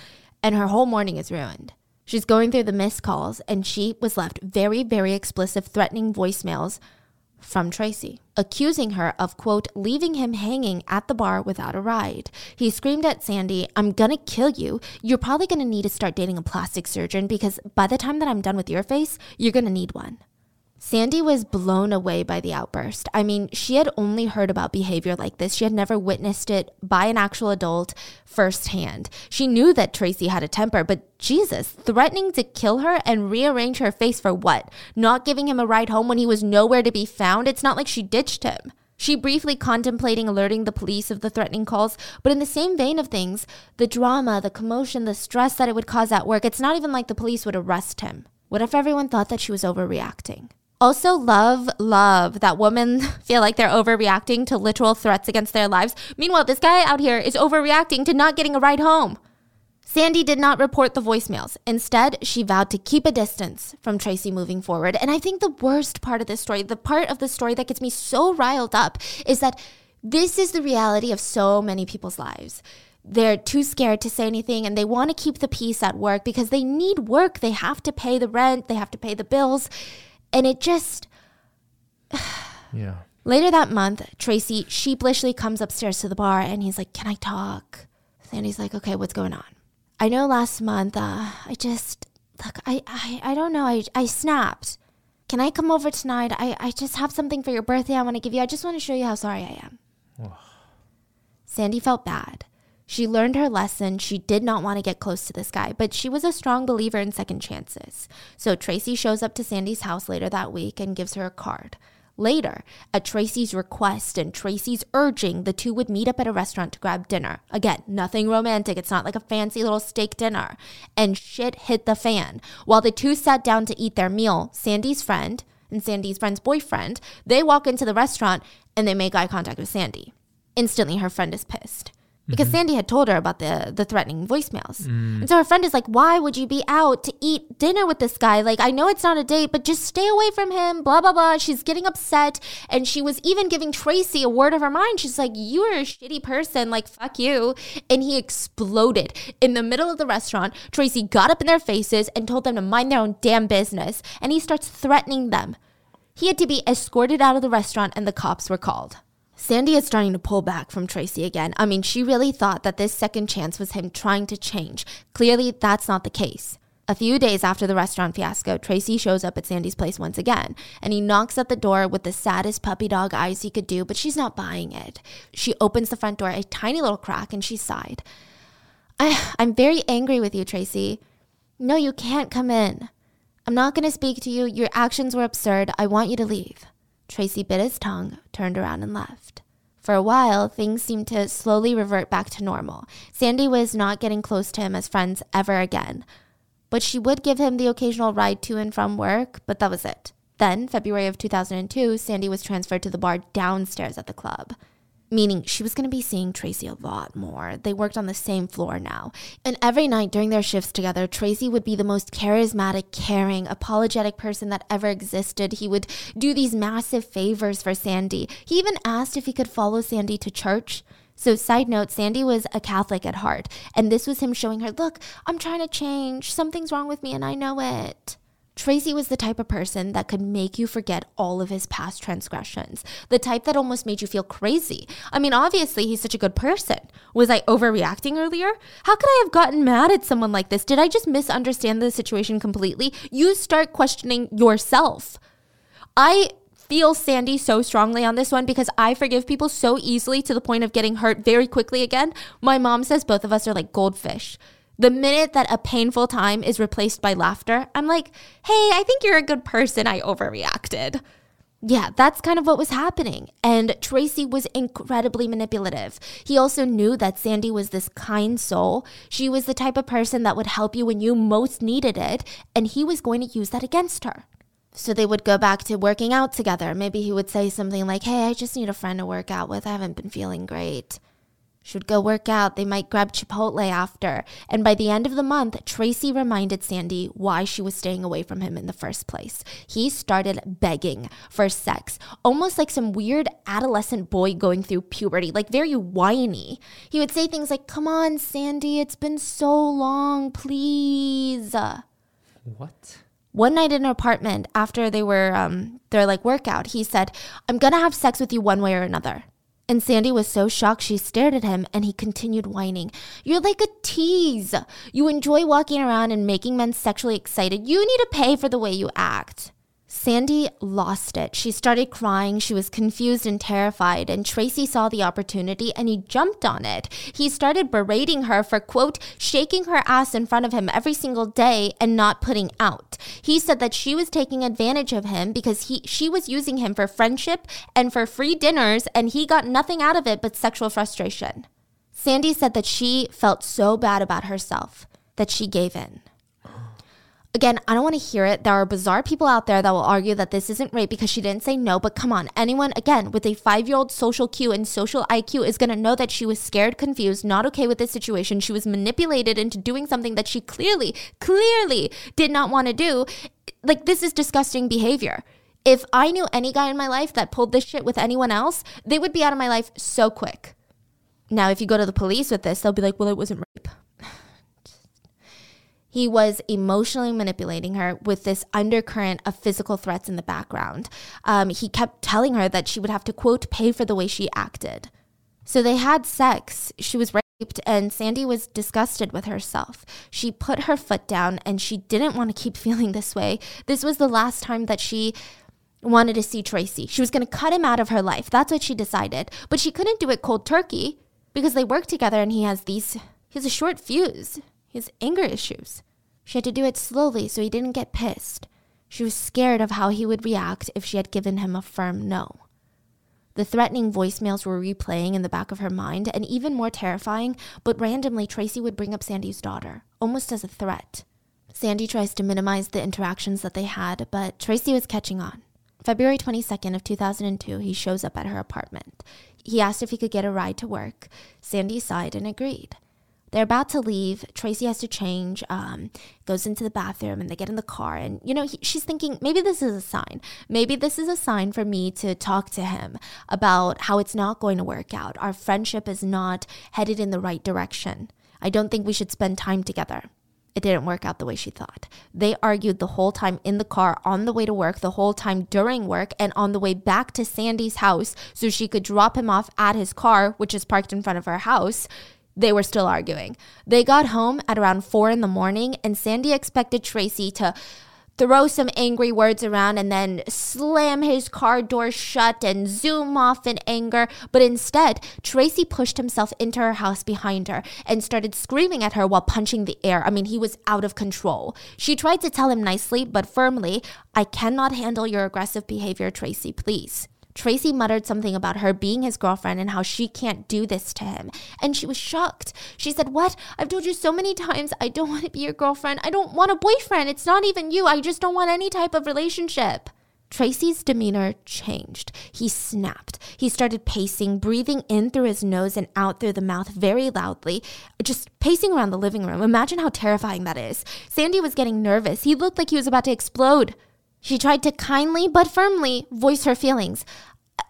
and her whole morning is ruined. She's going through the missed calls and she was left very, very explicit, threatening voicemails from Tracy, accusing her of, quote, leaving him hanging at the bar without a ride. He screamed at Sandy, I'm gonna kill you. You're probably gonna need to start dating a plastic surgeon because by the time that I'm done with your face, you're gonna need one. Sandy was blown away by the outburst. I mean, she had only heard about behavior like this. She had never witnessed it by an actual adult firsthand. She knew that Tracy had a temper, but Jesus, threatening to kill her and rearrange her face for what? Not giving him a ride home when he was nowhere to be found? It's not like she ditched him. She briefly contemplating alerting the police of the threatening calls, but in the same vein of things, the drama, the commotion, the stress that it would cause at work, it's not even like the police would arrest him. What if everyone thought that she was overreacting? Also, love, love that women *laughs* feel like they're overreacting to literal threats against their lives. Meanwhile, this guy out here is overreacting to not getting a ride home. Sandy did not report the voicemails. Instead, she vowed to keep a distance from Tracy moving forward. And I think the worst part of this story, the part of the story that gets me so riled up, is that this is the reality of so many people's lives. They're too scared to say anything and they want to keep the peace at work because they need work. They have to pay the rent, they have to pay the bills. And it just, *sighs*
Yeah.
Later that month, Tracy sheepishly comes upstairs to the bar and he's like, Can I talk? Sandy's like, Okay, what's going on? I know last month, uh, I just, look, I, I, I don't know. I, I snapped. Can I come over tonight? I, I just have something for your birthday I want to give you. I just want to show you how sorry I am. Sandy felt bad. She learned her lesson. She did not want to get close to this guy, but she was a strong believer in second chances. So Tracy shows up to Sandy's house later that week and gives her a card. Later, at Tracy's request and Tracy's urging, the two would meet up at a restaurant to grab dinner. Again, nothing romantic. It's not like a fancy little steak dinner. And shit hit the fan. While the two sat down to eat their meal, Sandy's friend and Sandy's friend's boyfriend, they walk into the restaurant and they make eye contact with Sandy. Instantly, her friend is pissed because mm-hmm. Sandy had told her about the the threatening voicemails. Mm. And so her friend is like, "Why would you be out to eat dinner with this guy? Like, I know it's not a date, but just stay away from him." Blah blah blah. She's getting upset, and she was even giving Tracy a word of her mind. She's like, "You are a shitty person. Like, fuck you." And he exploded in the middle of the restaurant. Tracy got up in their faces and told them to mind their own damn business, and he starts threatening them. He had to be escorted out of the restaurant, and the cops were called. Sandy is starting to pull back from Tracy again. I mean, she really thought that this second chance was him trying to change. Clearly, that's not the case. A few days after the restaurant fiasco, Tracy shows up at Sandy's place once again, and he knocks at the door with the saddest puppy dog eyes he could do, but she's not buying it. She opens the front door a tiny little crack and she sighed. I, I'm very angry with you, Tracy. No, you can't come in. I'm not going to speak to you. Your actions were absurd. I want you to leave. Tracy bit his tongue, turned around, and left. For a while, things seemed to slowly revert back to normal. Sandy was not getting close to him as friends ever again. But she would give him the occasional ride to and from work, but that was it. Then, February of 2002, Sandy was transferred to the bar downstairs at the club. Meaning she was going to be seeing Tracy a lot more. They worked on the same floor now. And every night during their shifts together, Tracy would be the most charismatic, caring, apologetic person that ever existed. He would do these massive favors for Sandy. He even asked if he could follow Sandy to church. So, side note, Sandy was a Catholic at heart. And this was him showing her, look, I'm trying to change. Something's wrong with me and I know it. Tracy was the type of person that could make you forget all of his past transgressions, the type that almost made you feel crazy. I mean, obviously, he's such a good person. Was I overreacting earlier? How could I have gotten mad at someone like this? Did I just misunderstand the situation completely? You start questioning yourself. I feel Sandy so strongly on this one because I forgive people so easily to the point of getting hurt very quickly again. My mom says both of us are like goldfish. The minute that a painful time is replaced by laughter, I'm like, hey, I think you're a good person. I overreacted. Yeah, that's kind of what was happening. And Tracy was incredibly manipulative. He also knew that Sandy was this kind soul. She was the type of person that would help you when you most needed it, and he was going to use that against her. So they would go back to working out together. Maybe he would say something like, Hey, I just need a friend to work out with. I haven't been feeling great. She would go work out. They might grab Chipotle after. And by the end of the month, Tracy reminded Sandy why she was staying away from him in the first place. He started begging for sex, almost like some weird adolescent boy going through puberty, like very whiny. He would say things like, Come on, Sandy, it's been so long, please.
What?
One night in her apartment, after they were um, their like workout, he said, "I'm gonna have sex with you one way or another." And Sandy was so shocked she stared at him and he continued whining. You're like a tease. You enjoy walking around and making men sexually excited. You need to pay for the way you act. Sandy lost it. She started crying. She was confused and terrified. And Tracy saw the opportunity and he jumped on it. He started berating her for, quote, shaking her ass in front of him every single day and not putting out. He said that she was taking advantage of him because he, she was using him for friendship and for free dinners, and he got nothing out of it but sexual frustration. Sandy said that she felt so bad about herself that she gave in. Again, I don't want to hear it. There are bizarre people out there that will argue that this isn't rape because she didn't say no. But come on, anyone, again, with a five year old social cue and social IQ is going to know that she was scared, confused, not okay with this situation. She was manipulated into doing something that she clearly, clearly did not want to do. Like, this is disgusting behavior. If I knew any guy in my life that pulled this shit with anyone else, they would be out of my life so quick. Now, if you go to the police with this, they'll be like, well, it wasn't rape. He was emotionally manipulating her with this undercurrent of physical threats in the background. Um, he kept telling her that she would have to, quote, pay for the way she acted. So they had sex. She was raped, and Sandy was disgusted with herself. She put her foot down and she didn't want to keep *laughs* feeling this way. This was the last time that she wanted to see Tracy. She was going to cut him out of her life. That's what she decided. But she couldn't do it cold turkey because they work together and he has these, he has a short fuse. He has anger issues. She had to do it slowly so he didn't get pissed. She was scared of how he would react if she had given him a firm no. The threatening voicemails were replaying in the back of her mind, and even more terrifying, but randomly, Tracy would bring up Sandy's daughter, almost as a threat. Sandy tries to minimize the interactions that they had, but Tracy was catching on. February 22nd of 2002, he shows up at her apartment. He asked if he could get a ride to work. Sandy sighed and agreed. They're about to leave. Tracy has to change, um, goes into the bathroom, and they get in the car. And, you know, he, she's thinking, maybe this is a sign. Maybe this is a sign for me to talk to him about how it's not going to work out. Our friendship is not headed in the right direction. I don't think we should spend time together. It didn't work out the way she thought. They argued the whole time in the car, on the way to work, the whole time during work, and on the way back to Sandy's house so she could drop him off at his car, which is parked in front of her house they were still arguing. They got home at around four in the morning, and Sandy expected Tracy to throw some angry words around and then slam his car door shut and zoom off in anger. But instead, Tracy pushed himself into her house behind her and started screaming at her while punching the air. I mean, he was out of control. She tried to tell him nicely but firmly, I cannot handle your aggressive behavior, Tracy, please. Tracy muttered something about her being his girlfriend and how she can't do this to him. And she was shocked. She said, What? I've told you so many times I don't want to be your girlfriend. I don't want a boyfriend. It's not even you. I just don't want any type of relationship. Tracy's demeanor changed. He snapped. He started pacing, breathing in through his nose and out through the mouth very loudly, just pacing around the living room. Imagine how terrifying that is. Sandy was getting nervous. He looked like he was about to explode. She tried to kindly but firmly voice her feelings.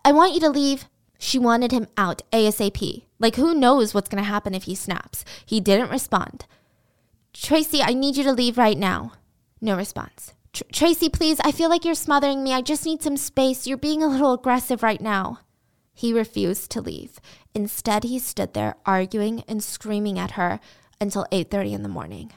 I want you to leave. She wanted him out ASAP. Like, who knows what's going to happen if he snaps? He didn't respond. Tracy, I need you to leave right now. No response. Tr- Tracy, please, I feel like you're smothering me. I just need some space. You're being a little aggressive right now. He refused to leave. Instead, he stood there arguing and screaming at her until 8:30 in the morning.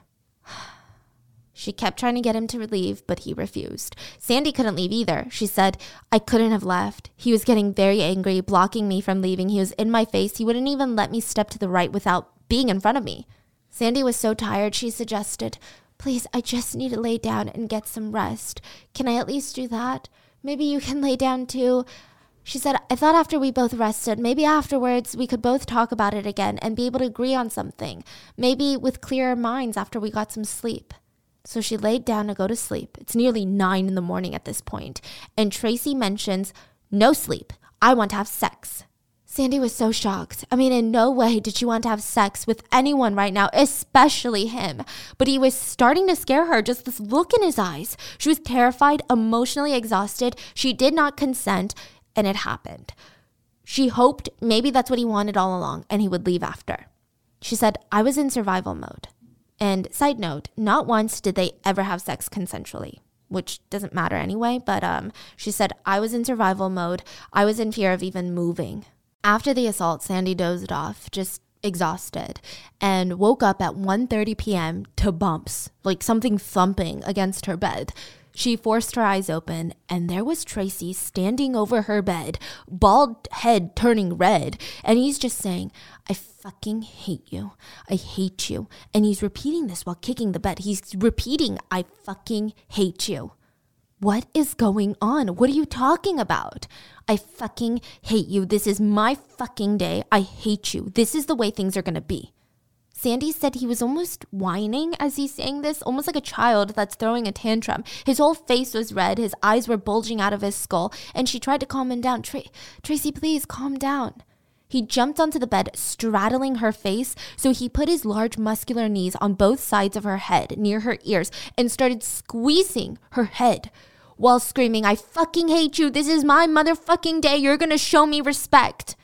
She kept trying to get him to leave, but he refused. Sandy couldn't leave either. She said, I couldn't have left. He was getting very angry, blocking me from leaving. He was in my face. He wouldn't even let me step to the right without being in front of me. Sandy was so tired, she suggested, Please, I just need to lay down and get some rest. Can I at least do that? Maybe you can lay down too. She said, I thought after we both rested, maybe afterwards we could both talk about it again and be able to agree on something. Maybe with clearer minds after we got some sleep. So she laid down to go to sleep. It's nearly nine in the morning at this point, and Tracy mentions, No sleep. I want to have sex. Sandy was so shocked. I mean, in no way did she want to have sex with anyone right now, especially him. But he was starting to scare her, just this look in his eyes. She was terrified, emotionally exhausted. She did not consent, and it happened. She hoped maybe that's what he wanted all along, and he would leave after. She said, I was in survival mode. And side note, not once did they ever have sex consensually, which doesn't matter anyway, but um, she said, I was in survival mode. I was in fear of even moving. After the assault, Sandy dozed off, just exhausted, and woke up at 1:30 p.m. to bumps, like something thumping against her bed. She forced her eyes open, and there was Tracy standing over her bed, bald head turning red. And he's just saying, I fucking hate you. I hate you. And he's repeating this while kicking the bed. He's repeating, I fucking hate you. What is going on? What are you talking about? I fucking hate you. This is my fucking day. I hate you. This is the way things are gonna be. Sandy said he was almost whining as he's saying this, almost like a child that's throwing a tantrum. His whole face was red, his eyes were bulging out of his skull, and she tried to calm him down. Tra- Tracy, please calm down. He jumped onto the bed, straddling her face, so he put his large muscular knees on both sides of her head, near her ears, and started squeezing her head while screaming, I fucking hate you. This is my motherfucking day. You're gonna show me respect.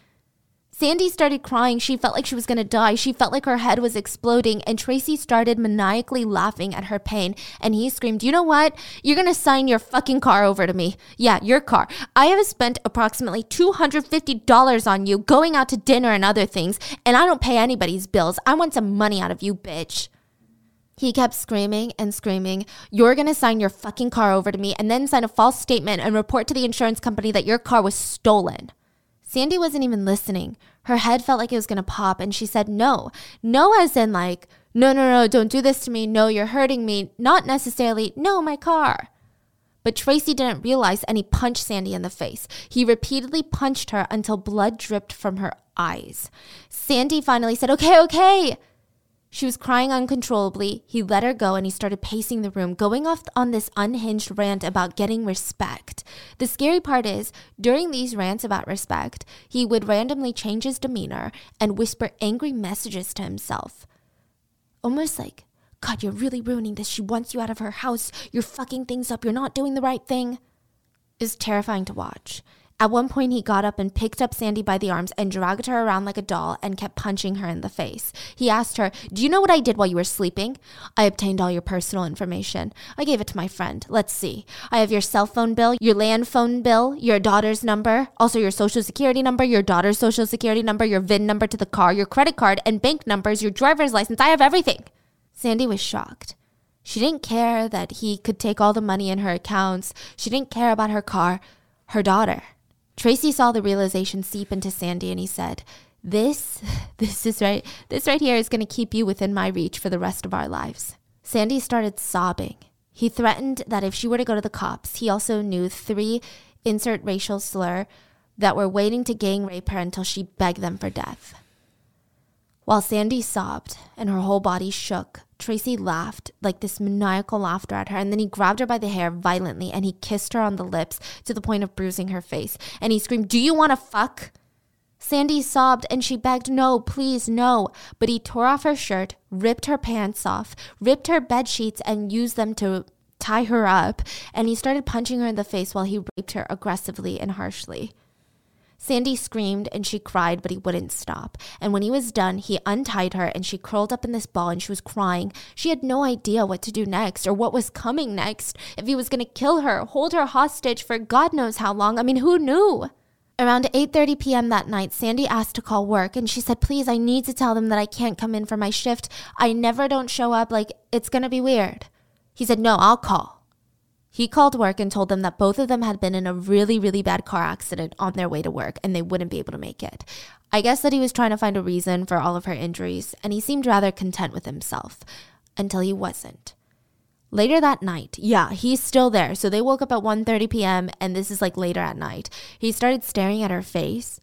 Sandy started crying. She felt like she was going to die. She felt like her head was exploding. And Tracy started maniacally laughing at her pain. And he screamed, You know what? You're going to sign your fucking car over to me. Yeah, your car. I have spent approximately $250 on you going out to dinner and other things. And I don't pay anybody's bills. I want some money out of you, bitch. He kept screaming and screaming, You're gonna sign your fucking car over to me and then sign a false statement and report to the insurance company that your car was stolen. Sandy wasn't even listening. Her head felt like it was gonna pop and she said, No. No, as in, like, No, no, no, don't do this to me. No, you're hurting me. Not necessarily, No, my car. But Tracy didn't realize and he punched Sandy in the face. He repeatedly punched her until blood dripped from her eyes. Sandy finally said, Okay, okay. She was crying uncontrollably. He let her go and he started pacing the room, going off on this unhinged rant about getting respect. The scary part is, during these rants about respect, he would randomly change his demeanor and whisper angry messages to himself. Almost like, God, you're really ruining this. She wants you out of her house. You're fucking things up. You're not doing the right thing. It's terrifying to watch. At one point, he got up and picked up Sandy by the arms and dragged her around like a doll and kept punching her in the face. He asked her, Do you know what I did while you were sleeping? I obtained all your personal information. I gave it to my friend. Let's see. I have your cell phone bill, your land phone bill, your daughter's number, also your social security number, your daughter's social security number, your VIN number to the car, your credit card and bank numbers, your driver's license. I have everything. Sandy was shocked. She didn't care that he could take all the money in her accounts. She didn't care about her car, her daughter. Tracy saw the realization seep into Sandy and he said, This, *laughs* this is right, this right here is going to keep you within my reach for the rest of our lives. Sandy started sobbing. He threatened that if she were to go to the cops, he also knew three insert racial slur that were waiting to gang rape her until she begged them for death. While Sandy sobbed and her whole body shook, Tracy laughed like this maniacal laughter at her, and then he grabbed her by the hair violently and he kissed her on the lips to the point of bruising her face. And he screamed, Do you want to fuck? Sandy sobbed and she begged, No, please, no. But he tore off her shirt, ripped her pants off, ripped her bed sheets, and used them to tie her up. And he started punching her in the face while he raped her aggressively and harshly. Sandy screamed and she cried, but he wouldn't stop. And when he was done, he untied her and she curled up in this ball and she was crying. She had no idea what to do next or what was coming next. If he was going to kill her, hold her hostage for God knows how long. I mean, who knew? Around 8:30 p.m. that night, Sandy asked to call work and she said, "Please, I need to tell them that I can't come in for my shift. I never don't show up like it's going to be weird." He said, "No, I'll call." He called work and told them that both of them had been in a really, really bad car accident on their way to work and they wouldn't be able to make it. I guess that he was trying to find a reason for all of her injuries and he seemed rather content with himself until he wasn't. Later that night, yeah, he's still there. So they woke up at 1:30 p.m. and this is like later at night. He started staring at her face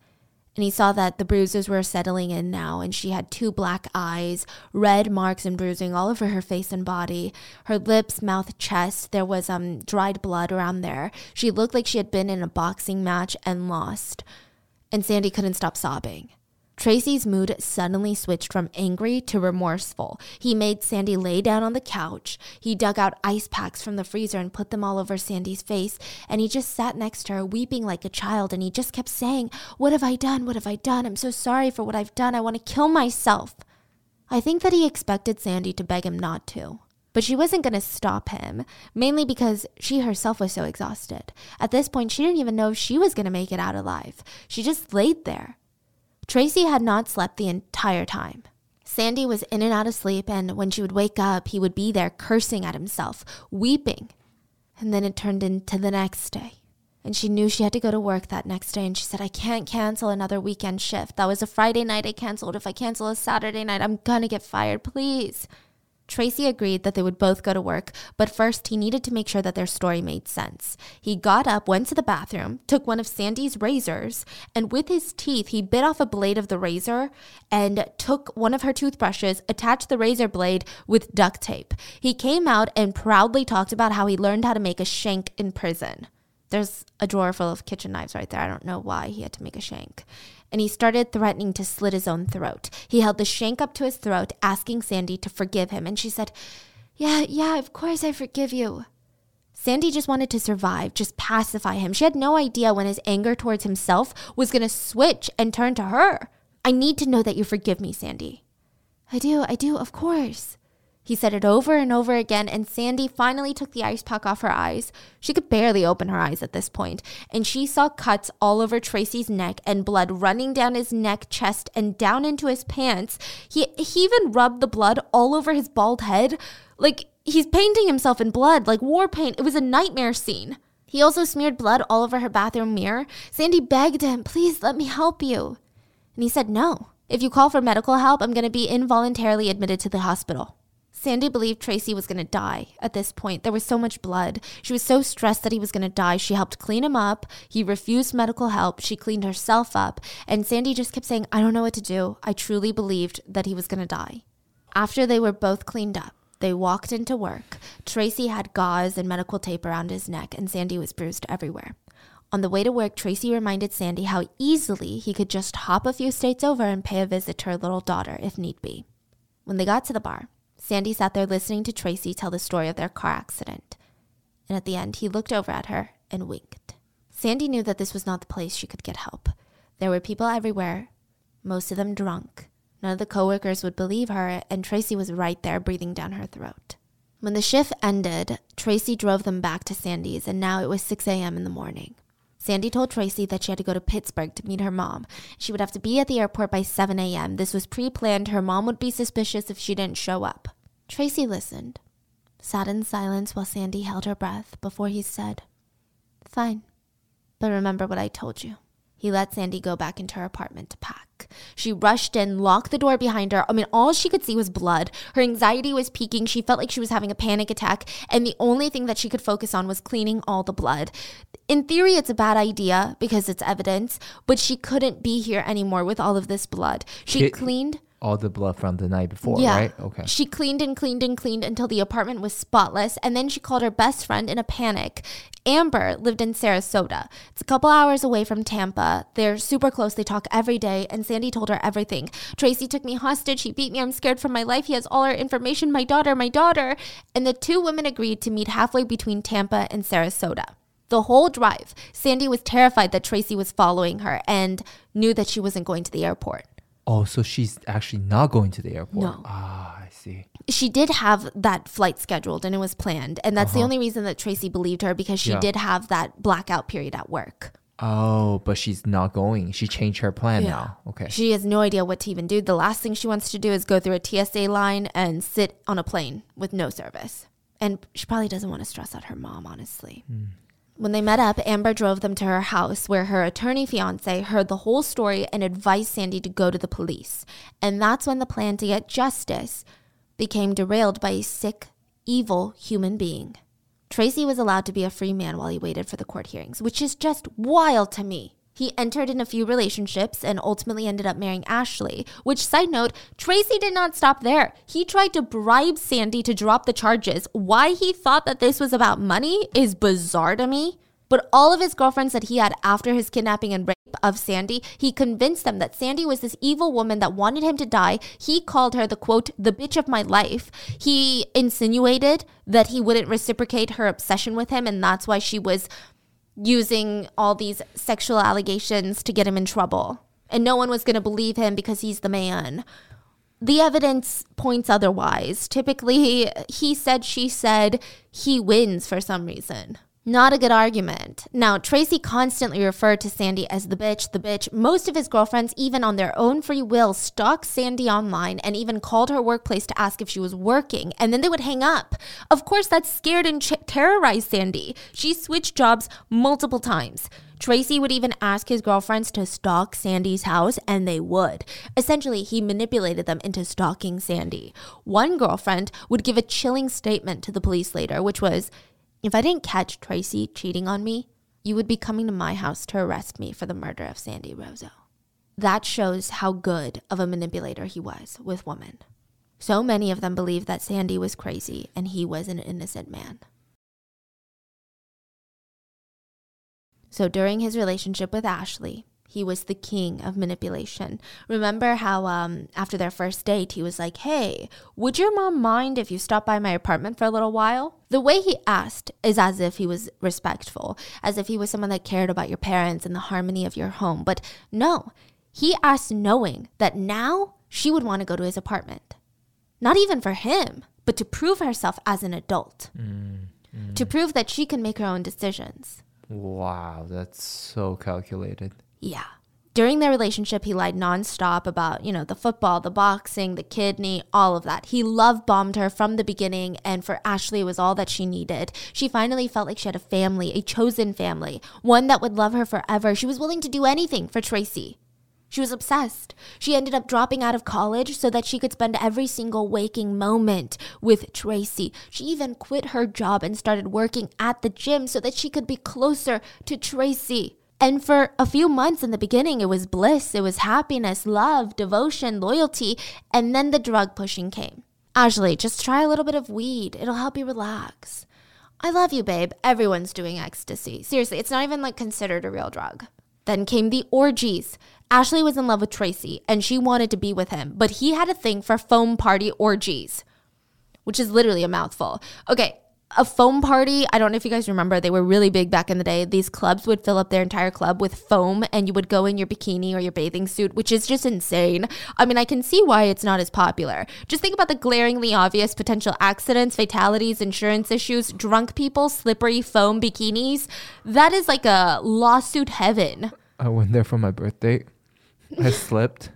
and he saw that the bruises were settling in now and she had two black eyes red marks and bruising all over her face and body her lips mouth chest. There was um dried blood around there. She looked like she had been in a boxing match and lost. And sandy couldn't stop sobbing Tracy's mood suddenly switched from angry to remorseful. He made Sandy lay down on the couch. He dug out ice packs from the freezer and put them all over Sandy's face. And he just sat next to her, weeping like a child. And he just kept saying, What have I done? What have I done? I'm so sorry for what I've done. I want to kill myself. I think that he expected Sandy to beg him not to. But she wasn't going to stop him, mainly because she herself was so exhausted. At this point, she didn't even know if she was going to make it out alive. She just laid there. Tracy had not slept the entire time. Sandy was in and out of sleep, and when she would wake up, he would be there cursing at himself, weeping. And then it turned into the next day. And she knew she had to go to work that next day. And she said, I can't cancel another weekend shift. That was a Friday night I canceled. If I cancel a Saturday night, I'm gonna get fired. Please. Tracy agreed that they would both go to work, but first he needed to make sure that their story made sense. He got up, went to the bathroom, took one of Sandy's razors, and with his teeth, he bit off a blade of the razor and took one of her toothbrushes, attached the razor blade with duct tape. He came out and proudly talked about how he learned how to make a shank in prison. There's a drawer full of kitchen knives right there. I don't know why he had to make a shank and he started threatening to slit his own throat. He held the shank up to his throat, asking Sandy to forgive him, and she said, Yeah, yeah, of course I forgive you. Sandy just wanted to survive, just pacify him. She had no idea when his anger towards himself was going to switch and turn to her. I need to know that you forgive me, Sandy. I do, I do, of course. He said it over and over again, and Sandy finally took the ice pack off her eyes. She could barely open her eyes at this point, and she saw cuts all over Tracy's neck and blood running down his neck, chest, and down into his pants. He, he even rubbed the blood all over his bald head. Like he's painting himself in blood, like war paint. It was a nightmare scene. He also smeared blood all over her bathroom mirror. Sandy begged him, Please let me help you. And he said, No. If you call for medical help, I'm going to be involuntarily admitted to the hospital. Sandy believed Tracy was going to die at this point. There was so much blood. She was so stressed that he was going to die. She helped clean him up. He refused medical help. She cleaned herself up. And Sandy just kept saying, I don't know what to do. I truly believed that he was going to die. After they were both cleaned up, they walked into work. Tracy had gauze and medical tape around his neck, and Sandy was bruised everywhere. On the way to work, Tracy reminded Sandy how easily he could just hop a few states over and pay a visit to her little daughter if need be. When they got to the bar, Sandy sat there listening to Tracy tell the story of their car accident. And at the end, he looked over at her and winked. Sandy knew that this was not the place she could get help. There were people everywhere, most of them drunk. None of the coworkers would believe her, and Tracy was right there breathing down her throat. When the shift ended, Tracy drove them back to Sandy's, and now it was 6 a.m. in the morning. Sandy told Tracy that she had to go to Pittsburgh to meet her mom. She would have to be at the airport by 7 a.m. This was pre planned. Her mom would be suspicious if she didn't show up. Tracy listened, sat in silence while Sandy held her breath before he said, Fine, but remember what I told you. He let Sandy go back into her apartment to pack. She rushed in, locked the door behind her. I mean, all she could see was blood. Her anxiety was peaking. She felt like she was having a panic attack, and the only thing that she could focus on was cleaning all the blood. In theory, it's a bad idea because it's evidence, but she couldn't be here anymore with all of this blood. She cleaned
All the blood from the night before,
yeah.
right? Okay.
She cleaned and cleaned and cleaned until the apartment was spotless, and then she called her best friend in a panic. Amber lived in Sarasota. It's a couple hours away from Tampa. They're super close. They talk every day, and Sandy told her everything. Tracy took me hostage. He beat me. I'm scared for my life. He has all our information. My daughter, my daughter. And the two women agreed to meet halfway between Tampa and Sarasota. The whole drive, Sandy was terrified that Tracy was following her and knew that she wasn't going to the airport.
Oh, so she's actually not going to the airport.
No.
Ah, I see.
she did have that flight scheduled and it was planned. And that's the only reason that Tracy believed her because she
Uh-huh. Yeah.
did have that blackout period at work.
Oh, but she's not going. She changed her plan now. Okay.
She has no idea what to even do. The last thing she wants to do is go through a TSA line and sit on a plane with no service. And she probably doesn't want to stress out her mom, honestly. When they met up, Amber drove them to her house where her attorney fiance heard the whole story and advised Sandy to go to the police. And that's when the plan to get justice became derailed by a sick, evil human being. Tracy was allowed to be a free man while he waited for the court hearings, which is just wild to me. He entered in a few relationships and ultimately ended up marrying Ashley, which, side note, Tracy did not stop there. He tried to bribe Sandy to drop the charges. Why he thought that this was about money is bizarre to me. But all of his girlfriends that he had after his kidnapping and rape of Sandy, he convinced them that Sandy was this evil woman that wanted him to die. He called her the quote, the bitch of my life. He insinuated that he wouldn't reciprocate her obsession with him, and that's why she was using all these sexual allegations to get him in trouble. And no one was going to believe him because he's the man. The evidence points otherwise. Typically, he said, she said, he wins for some reason. Not a good argument. Now, Tracy constantly referred to Sandy as the bitch, the bitch. Most of his girlfriends, even on their own free will, stalked Sandy online and even called her workplace to ask if she was working, and then they would hang up. Of course, that scared and ch- terrorized Sandy. She switched jobs multiple times. Tracy would even ask his girlfriends to stalk Sandy's house, and they would. Essentially, he manipulated them into stalking Sandy. One girlfriend would give a chilling statement to the police later, which was, if I didn't catch Tracy cheating on me, you would be coming to my house to arrest me for the murder of Sandy Rozzo. That shows how good of a manipulator he was with women. So many of them believed that Sandy was crazy and he was an innocent man. So during his relationship with Ashley, he was the king of manipulation. Remember how um, after their first date, he was like, Hey, would your mom mind if you stopped by my apartment for a little while? The way he asked is as if he was respectful, as if he was someone that cared about your parents and the harmony of your home. But no, He asked knowing that now she would want to go to his apartment. Not even for him, but to prove herself as an adult. To prove that she can make her own decisions.
Wow, that's so calculated.
Yeah. During their relationship, he lied nonstop about, you know, the football, the boxing, the kidney, all of that. He love bombed her from the beginning, and for Ashley, it was all that she needed. She finally felt like she had a family, a chosen family, one that would love her forever. She was willing to do anything for Tracy. She was obsessed. She ended up dropping out of college so that she could spend every single waking moment with Tracy. She even quit her job and started working at the gym so that she could be closer to Tracy. And for a few months in the beginning, it was bliss, it was happiness, love, devotion, loyalty, and then the drug pushing came. Ashley, just try a little bit of weed, it'll help you relax. I love you, babe. Everyone's doing ecstasy. Seriously, it's not even like considered a real drug. Then came the orgies. Ashley was in love with Tracy and she wanted to be with him, but he had a thing for foam party orgies, which is literally a mouthful. Okay, a foam party, I don't know if you guys remember, they were really big back in the day. These clubs would fill up their entire club with foam and you would go in your bikini or your bathing suit, which is just insane. I mean, I can see why it's not as popular. Just think about the glaringly obvious potential accidents, fatalities, insurance issues, drunk people, slippery foam bikinis. That is like a lawsuit heaven.
I went there for my birthday. I slipped.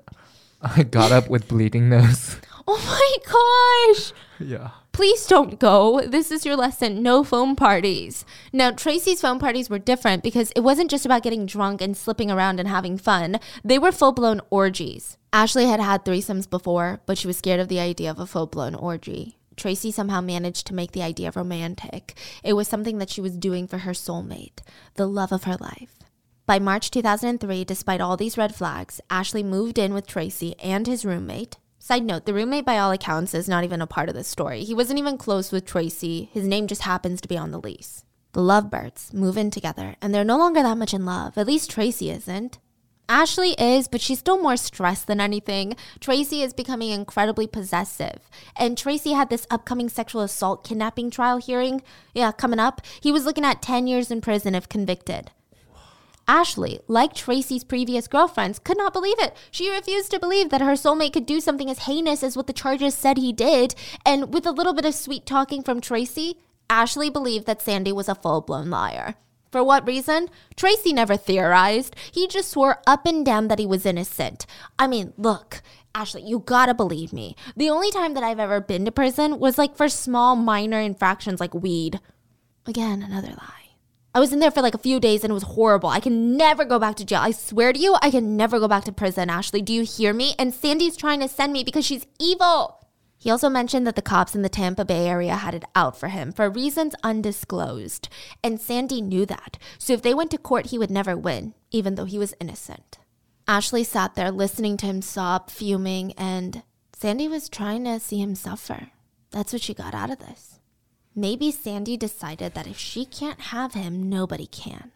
*laughs* I got up with bleeding nose.
Oh my gosh. *laughs*
Yeah.
Please don't go. This is your lesson. No foam parties. Now, Tracy's foam parties were different because it wasn't just about getting drunk and slipping around and having fun. They were full blown orgies. Ashley had had threesomes before, but she was scared of the idea of a full blown orgy. Tracy somehow managed to make the idea romantic. It was something that she was doing for her soulmate, the love of her life. By March 2003, despite all these red flags, Ashley moved in with Tracy and his roommate. Side note, the roommate, by all accounts, is not even a part of the story. He wasn't even close with Tracy. His name just happens to be on the lease. The lovebirds move in together, and they're no longer that much in love. At least Tracy isn't. Ashley is, but she's still more stressed than anything. Tracy is becoming incredibly possessive. And Tracy had this upcoming sexual assault kidnapping trial hearing. Yeah, coming up. He was looking at 10 years in prison if convicted. Ashley, like Tracy's previous girlfriends, could not believe it. She refused to believe that her soulmate could do something as heinous as what the charges said he did. And with a little bit of sweet talking from Tracy, Ashley believed that Sandy was a full blown liar. For what reason? Tracy never theorized. He just swore up and down that he was innocent. I mean, look, Ashley, you gotta believe me. The only time that I've ever been to prison was like for small, minor infractions like weed. Again, another lie. I was in there for like a few days and it was horrible. I can never go back to jail. I swear to you, I can never go back to prison, Ashley. Do you hear me? And Sandy's trying to send me because she's evil. He also mentioned that the cops in the Tampa Bay area had it out for him for reasons undisclosed. And Sandy knew that. So if they went to court, he would never win, even though he was innocent. Ashley sat there listening to him sob, fuming, and Sandy was trying to see him suffer. That's what she got out of this. Maybe Sandy decided that if she can't have him, nobody can.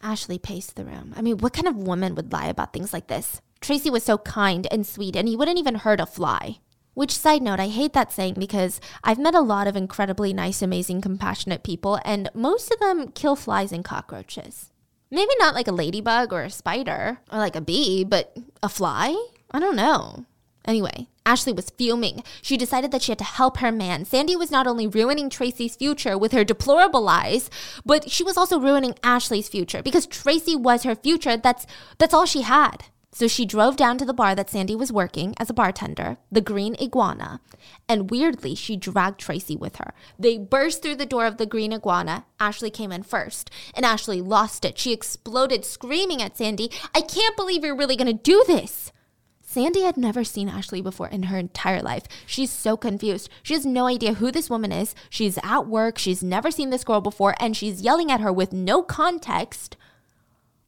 Ashley paced the room. I mean, what kind of woman would lie about things like this? Tracy was so kind and sweet, and he wouldn't even hurt a fly. Which, side note, I hate that saying because I've met a lot of incredibly nice, amazing, compassionate people, and most of them kill flies and cockroaches. Maybe not like a ladybug or a spider or like a bee, but a fly? I don't know. Anyway, Ashley was fuming. She decided that she had to help her man. Sandy was not only ruining Tracy's future with her deplorable lies, but she was also ruining Ashley's future because Tracy was her future. That's that's all she had. So she drove down to the bar that Sandy was working as a bartender, the Green Iguana, and weirdly, she dragged Tracy with her. They burst through the door of the Green Iguana. Ashley came in first, and Ashley lost it. She exploded, screaming at Sandy, I can't believe you're really gonna do this. Sandy had never seen Ashley before in her entire life. She's so confused. She has no idea who this woman is. She's at work. She's never seen this girl before, and she's yelling at her with no context.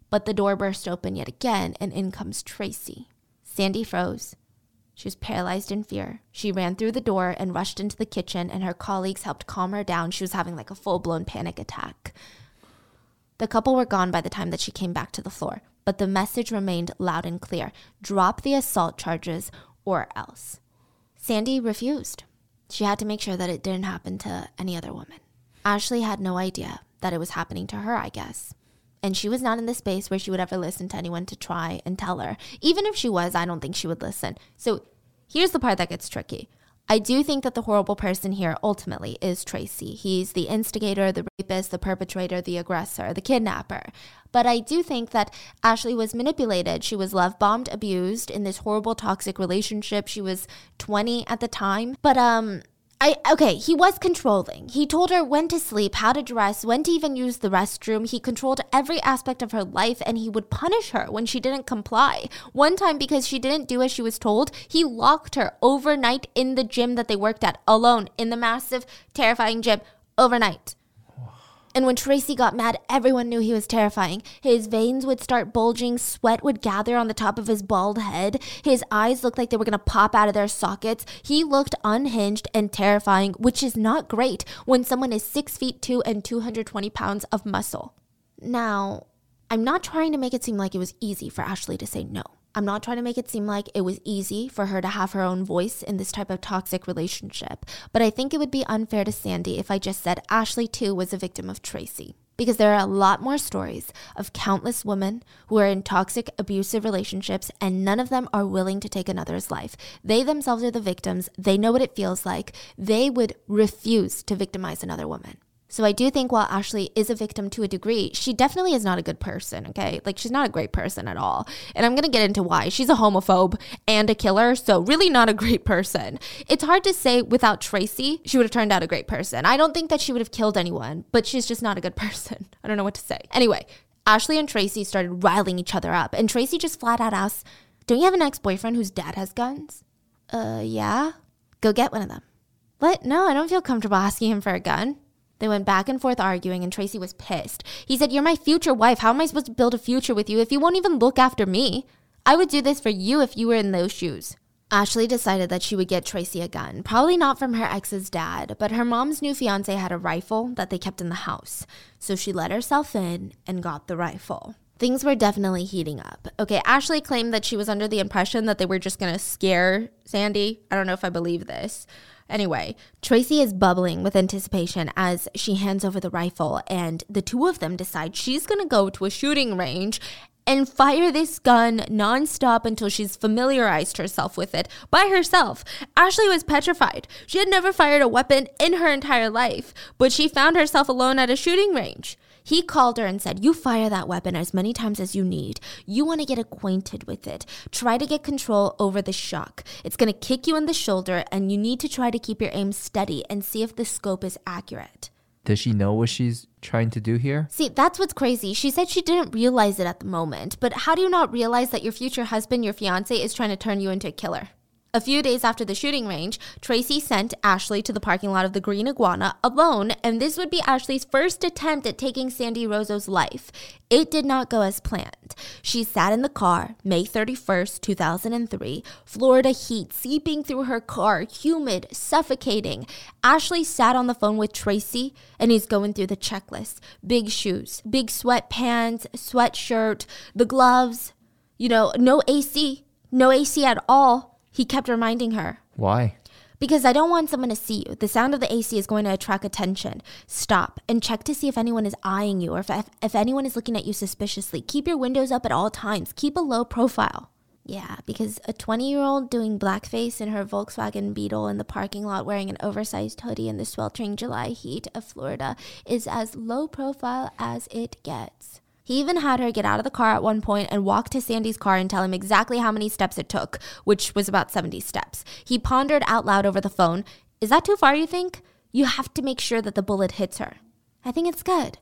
But the door burst open yet again, and in comes Tracy. Sandy froze. She was paralyzed in fear. She ran through the door and rushed into the kitchen, and her colleagues helped calm her down. She was having like a full blown panic attack. The couple were gone by the time that she came back to the floor, but the message remained loud and clear drop the assault charges or else. Sandy refused. She had to make sure that it didn't happen to any other woman. Ashley had no idea that it was happening to her, I guess. And she was not in the space where she would ever listen to anyone to try and tell her. Even if she was, I don't think she would listen. So here's the part that gets tricky. I do think that the horrible person here ultimately is Tracy. He's the instigator, the rapist, the perpetrator, the aggressor, the kidnapper. But I do think that Ashley was manipulated. She was love bombed, abused in this horrible toxic relationship. She was 20 at the time. But um I okay, he was controlling. He told her when to sleep, how to dress, when to even use the restroom. He controlled every aspect of her life and he would punish her when she didn't comply. One time because she didn't do as she was told, he locked her overnight in the gym that they worked at alone in the massive terrifying gym overnight. And when Tracy got mad, everyone knew he was terrifying. His veins would start bulging, sweat would gather on the top of his bald head, his eyes looked like they were gonna pop out of their sockets. He looked unhinged and terrifying, which is not great when someone is six feet two and 220 pounds of muscle. Now, I'm not trying to make it seem like it was easy for Ashley to say no. I'm not trying to make it seem like it was easy for her to have her own voice in this type of toxic relationship, but I think it would be unfair to Sandy if I just said Ashley too was a victim of Tracy. Because there are a lot more stories of countless women who are in toxic, abusive relationships, and none of them are willing to take another's life. They themselves are the victims. They know what it feels like. They would refuse to victimize another woman. So I do think while Ashley is a victim to a degree, she definitely is not a good person, okay? Like she's not a great person at all. And I'm going to get into why. She's a homophobe and a killer, so really not a great person. It's hard to say without Tracy, she would have turned out a great person. I don't think that she would have killed anyone, but she's just not a good *laughs* person. I don't know what to say. Anyway, Ashley and Tracy started riling each other up, and Tracy just flat out asked, "Don't you have an ex-boyfriend whose dad has guns?" "Uh, yeah." "Go get one of them." "What? No, I don't feel comfortable asking him for a gun." They went back and forth arguing, and Tracy was pissed. He said, You're my future wife. How am I supposed to build a future with you if you won't even look after me? I would do this for you if you were in those shoes. Ashley decided that she would get Tracy a gun, probably not from her ex's dad, but her mom's new fiance had a rifle that they kept in the house. So she let herself in and got the rifle. Things were definitely heating up. Okay, Ashley claimed that she was under the impression that they were just gonna scare Sandy. I don't know if I believe this. Anyway, Tracy is bubbling with anticipation as she hands over the rifle, and the two of them decide she's gonna go to a shooting range and fire this gun nonstop until she's familiarized herself with it by herself. Ashley was petrified. She had never fired a weapon in her entire life, but she found herself alone at a shooting range. He called her and said, You fire that weapon as many times as you need. You want to get acquainted with it. Try to get control over the shock. It's going to kick you in the shoulder, and you need to try to keep your aim steady and see if the scope is accurate.
Does she know what she's trying to do here?
See, that's what's crazy. She said she didn't realize it at the moment, but how do you not realize that your future husband, your fiance, is trying to turn you into a killer? A few days after the shooting range, Tracy sent Ashley to the parking lot of the Green Iguana alone, and this would be Ashley's first attempt at taking Sandy Rozzo's life. It did not go as planned. She sat in the car, May 31st, 2003, Florida heat seeping through her car, humid, suffocating. Ashley sat on the phone with Tracy, and he's going through the checklist big shoes, big sweatpants, sweatshirt, the gloves, you know, no AC, no AC at all. He kept reminding her.
Why?
Because I don't want someone to see you. The sound of the AC is going to attract attention. Stop and check to see if anyone is eyeing you or if, if anyone is looking at you suspiciously. Keep your windows up at all times. Keep a low profile. Yeah, because a 20 year old doing blackface in her Volkswagen Beetle in the parking lot wearing an oversized hoodie in the sweltering July heat of Florida is as low profile as it gets. He even had her get out of the car at one point and walk to Sandy's car and tell him exactly how many steps it took, which was about 70 steps. He pondered out loud over the phone Is that too far, you think? You have to make sure that the bullet hits her. I think it's good.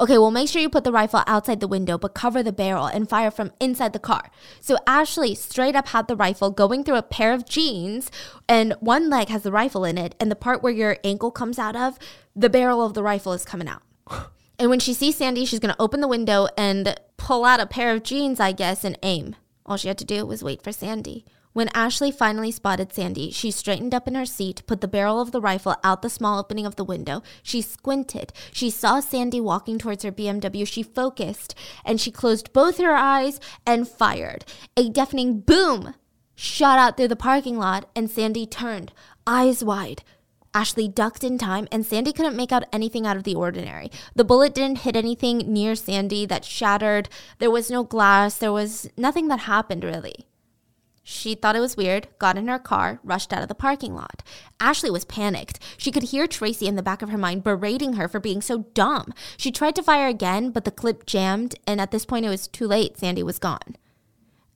Okay, well, make sure you put the rifle outside the window, but cover the barrel and fire from inside the car. So Ashley straight up had the rifle going through a pair of jeans, and one leg has the rifle in it, and the part where your ankle comes out of, the barrel of the rifle is coming out. *laughs* And when she sees Sandy, she's going to open the window and pull out a pair of jeans, I guess, and aim. All she had to do was wait for Sandy. When Ashley finally spotted Sandy, she straightened up in her seat, put the barrel of the rifle out the small opening of the window. She squinted. She saw Sandy walking towards her BMW. She focused and she closed both her eyes and fired. A deafening boom shot out through the parking lot, and Sandy turned, eyes wide. Ashley ducked in time, and Sandy couldn't make out anything out of the ordinary. The bullet didn't hit anything near Sandy that shattered. There was no glass. There was nothing that happened, really. She thought it was weird, got in her car, rushed out of the parking lot. Ashley was panicked. She could hear Tracy in the back of her mind berating her for being so dumb. She tried to fire again, but the clip jammed, and at this point it was too late. Sandy was gone.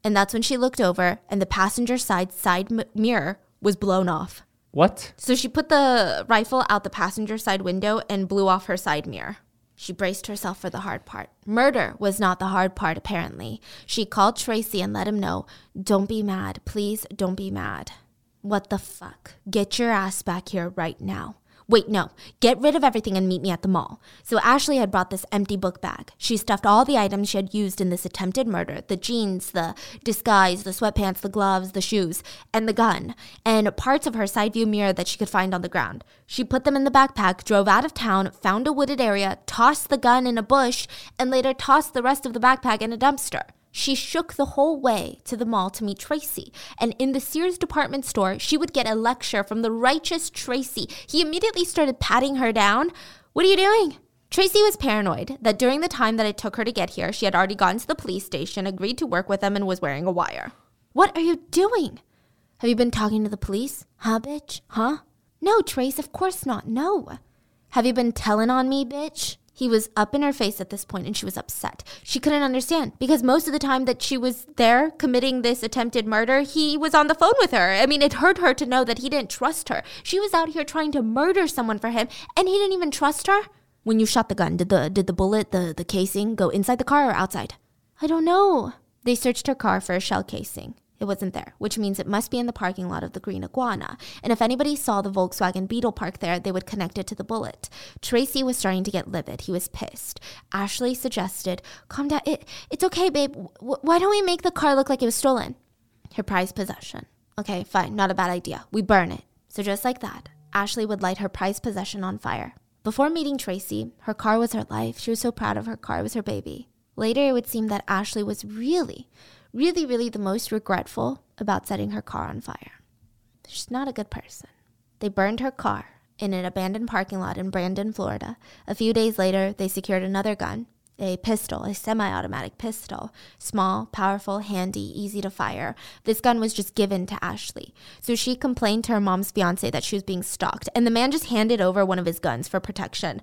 And that's when she looked over, and the passenger side side m- mirror was blown off.
What?
So she put the rifle out the passenger side window and blew off her side mirror. She braced herself for the hard part. Murder was not the hard part, apparently. She called Tracy and let him know don't be mad. Please don't be mad. What the fuck? Get your ass back here right now. Wait, no. Get rid of everything and meet me at the mall. So Ashley had brought this empty book bag. She stuffed all the items she had used in this attempted murder the jeans, the disguise, the sweatpants, the gloves, the shoes, and the gun, and parts of her side view mirror that she could find on the ground. She put them in the backpack, drove out of town, found a wooded area, tossed the gun in a bush, and later tossed the rest of the backpack in a dumpster. She shook the whole way to the mall to meet Tracy. And in the Sears department store, she would get a lecture from the righteous Tracy. He immediately started patting her down. What are you doing? Tracy was paranoid that during the time that it took her to get here, she had already gone to the police station, agreed to work with them, and was wearing a wire. What are you doing? Have you been talking to the police? Huh, bitch? Huh? No, Trace, of course not. No. Have you been telling on me, bitch? He was up in her face at this point and she was upset. She couldn't understand because most of the time that she was there committing this attempted murder, he was on the phone with her. I mean, it hurt her to know that he didn't trust her. She was out here trying to murder someone for him and he didn't even trust her. When you shot the gun, did the did the bullet, the the casing go inside the car or outside? I don't know. They searched her car for a shell casing. It wasn't there, which means it must be in the parking lot of the Green Iguana. And if anybody saw the Volkswagen Beetle parked there, they would connect it to the bullet. Tracy was starting to get livid. He was pissed. Ashley suggested, Calm down. It, it's okay, babe. W- why don't we make the car look like it was stolen? Her prized possession. Okay, fine. Not a bad idea. We burn it. So just like that, Ashley would light her prized possession on fire. Before meeting Tracy, her car was her life. She was so proud of her car. It was her baby. Later, it would seem that Ashley was really, really, really the most regretful about setting her car on fire. She's not a good person. They burned her car in an abandoned parking lot in Brandon, Florida. A few days later, they secured another gun, a pistol, a semi automatic pistol. Small, powerful, handy, easy to fire. This gun was just given to Ashley. So she complained to her mom's fiance that she was being stalked, and the man just handed over one of his guns for protection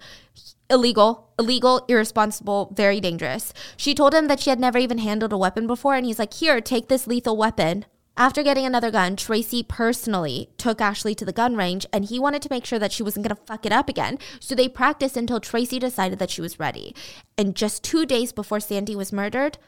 illegal, illegal, irresponsible, very dangerous. She told him that she had never even handled a weapon before, and he's like, Here, take this lethal weapon. After getting another gun, Tracy personally took Ashley to the gun range and he wanted to make sure that she wasn't going to fuck it up again. So they practiced until Tracy decided that she was ready. And just two days before Sandy was murdered,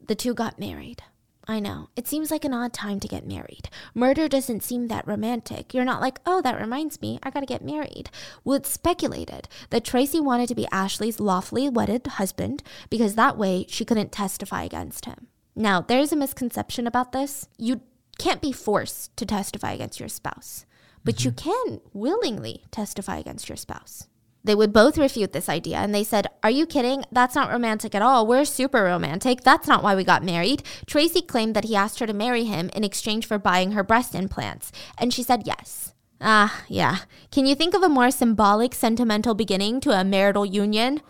the two got married. I know. It seems like an odd time to get married. Murder doesn't seem that romantic. You're not like, oh, that reminds me, I gotta get married. Well, it's speculated that Tracy wanted to be Ashley's lawfully wedded husband because that way she couldn't testify against him. Now, there's a misconception about this. You can't be forced to testify against your spouse, but mm-hmm. you can willingly testify against your spouse. They would both refute this idea and they said, Are you kidding? That's not romantic at all. We're super romantic. That's not why we got married. Tracy claimed that he asked her to marry him in exchange for buying her breast implants, and she said yes. Ah, yeah. Can you think of a more symbolic, sentimental beginning to a marital union?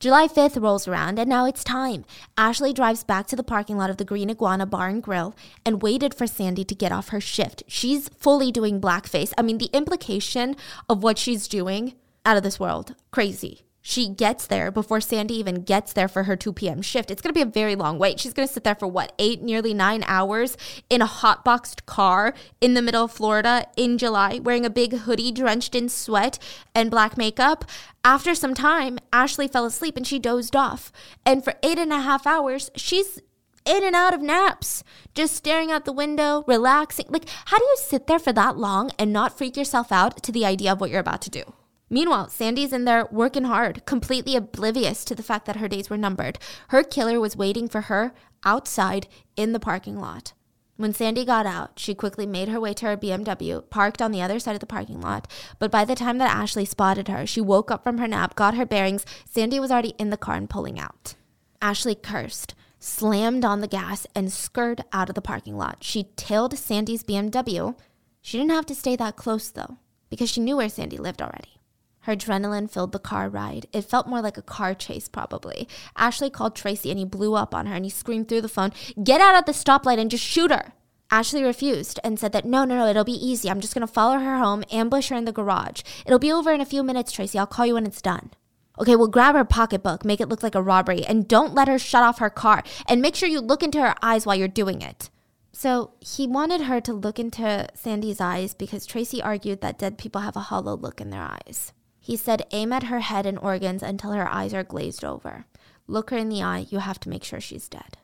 July 5th rolls around and now it's time. Ashley drives back to the parking lot of the Green Iguana Bar and Grill and waited for Sandy to get off her shift. She's fully doing blackface. I mean, the implication of what she's doing out of this world. Crazy. She gets there before Sandy even gets there for her 2 p.m. shift. It's going to be a very long wait. She's going to sit there for what, eight, nearly nine hours in a hot boxed car in the middle of Florida in July, wearing a big hoodie drenched in sweat and black makeup. After some time, Ashley fell asleep and she dozed off. And for eight and a half hours, she's in and out of naps, just staring out the window, relaxing. Like, how do you sit there for that long and not freak yourself out to the idea of what you're about to do? Meanwhile, Sandy's in there working hard, completely oblivious to the fact that her days were numbered. Her killer was waiting for her outside in the parking lot. When Sandy got out, she quickly made her way to her BMW, parked on the other side of the parking lot. But by the time that Ashley spotted her, she woke up from her nap, got her bearings. Sandy was already in the car and pulling out. Ashley cursed, slammed on the gas, and skirted out of the parking lot. She tailed Sandy's BMW. She didn't have to stay that close, though. because she knew where Sandy lived already. Her adrenaline filled the car ride. It felt more like a car chase, probably. Ashley called Tracy and he blew up on her and he screamed through the phone, Get out at the stoplight and just shoot her. Ashley refused and said that no, no, no, it'll be easy. I'm just gonna follow her home, ambush her in the garage. It'll be over in a few minutes, Tracy. I'll call you when it's done. Okay, well, grab her pocketbook, make it look like a robbery, and don't let her shut off her car. And make sure you look into her eyes while you're doing it. So he wanted her to look into Sandy's eyes because Tracy argued that dead people have a hollow look in their eyes. He said, aim at her head and organs until her eyes are glazed over. Look her in the eye, you have to make sure she's dead.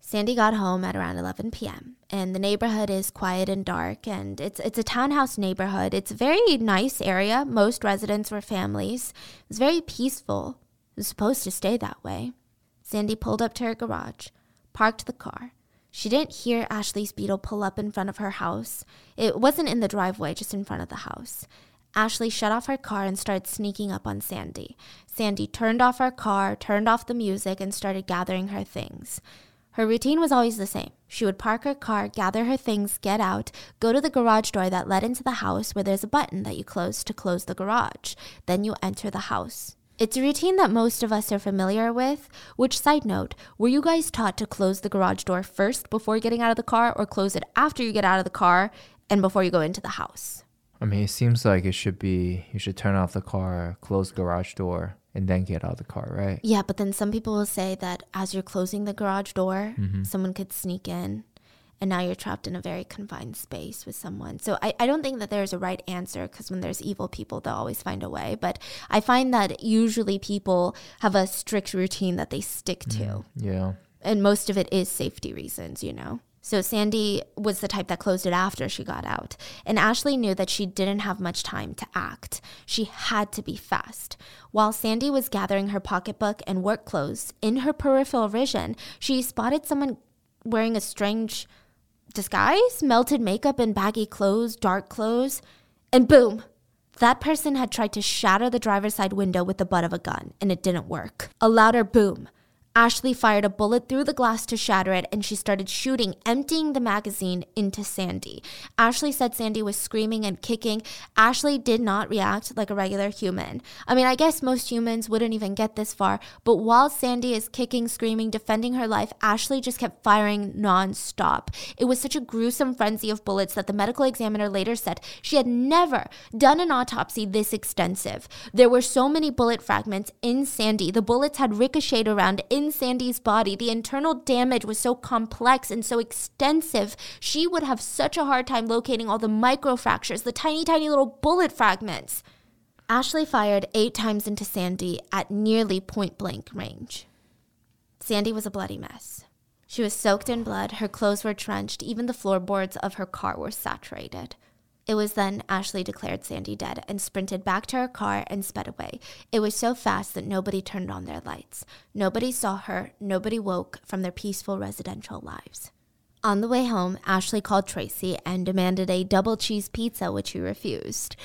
Sandy got home at around 11 p.m. and the neighborhood is quiet and dark and it's it's a townhouse neighborhood. It's a very nice area. Most residents were families. It was very peaceful. It was supposed to stay that way. Sandy pulled up to her garage, parked the car. She didn't hear Ashley's Beetle pull up in front of her house. It wasn't in the driveway, just in front of the house. Ashley shut off her car and started sneaking up on Sandy. Sandy turned off her car, turned off the music, and started gathering her things. Her routine was always the same. She would park her car, gather her things, get out, go to the garage door that led into the house where there's a button that you close to close the garage. Then you enter the house. It's a routine that most of us are familiar with. Which, side note, were you guys taught to close the garage door first before getting out of the car or close it after you get out of the car and before you go into the house?
I mean, it seems like it should be you should turn off the car, close the garage door, and then get out of the car, right?
Yeah, but then some people will say that as you're closing the garage door,
Mm-hmm.
someone could sneak in and now you're trapped in a very confined space with someone. So I, I don't think that there's a right answer because when there's evil people, they'll always find a way. But I find that usually people have a strict routine that they stick to.
Yeah.
And most of it is safety reasons, you know? So Sandy was the type that closed it after she got out. And Ashley knew that she didn't have much time to act. She had to be fast. While Sandy was gathering her pocketbook and work clothes, in her peripheral vision, she spotted someone wearing a strange disguise, melted makeup and baggy clothes, dark clothes. And boom! That person had tried to shatter the driver's side window with the butt of a gun, and it didn't work. A louder boom. Ashley fired a bullet through the glass to shatter it, and she started shooting, emptying the magazine into Sandy. Ashley said Sandy was screaming and kicking. Ashley did not react like a regular human. I mean, I guess most humans wouldn't even get this far, but while Sandy is kicking, screaming, defending her life, Ashley just kept firing nonstop. It was such a gruesome frenzy of bullets that the medical examiner later said she had never done an autopsy this extensive. There were so many bullet fragments in Sandy. The bullets had ricocheted around in Sandy's body. The internal damage was so complex and so extensive, she would have such a hard time locating all the microfractures, the tiny, tiny little bullet fragments. Ashley fired eight times into Sandy at nearly point blank range. Sandy was a bloody mess. She was soaked in blood, her clothes were drenched, even the floorboards of her car were saturated. It was then Ashley declared Sandy dead and sprinted back to her car and sped away. It was so fast that nobody turned on their lights. Nobody saw her, nobody woke from their peaceful residential lives. On the way home, Ashley called Tracy and demanded a double cheese pizza, which he refused,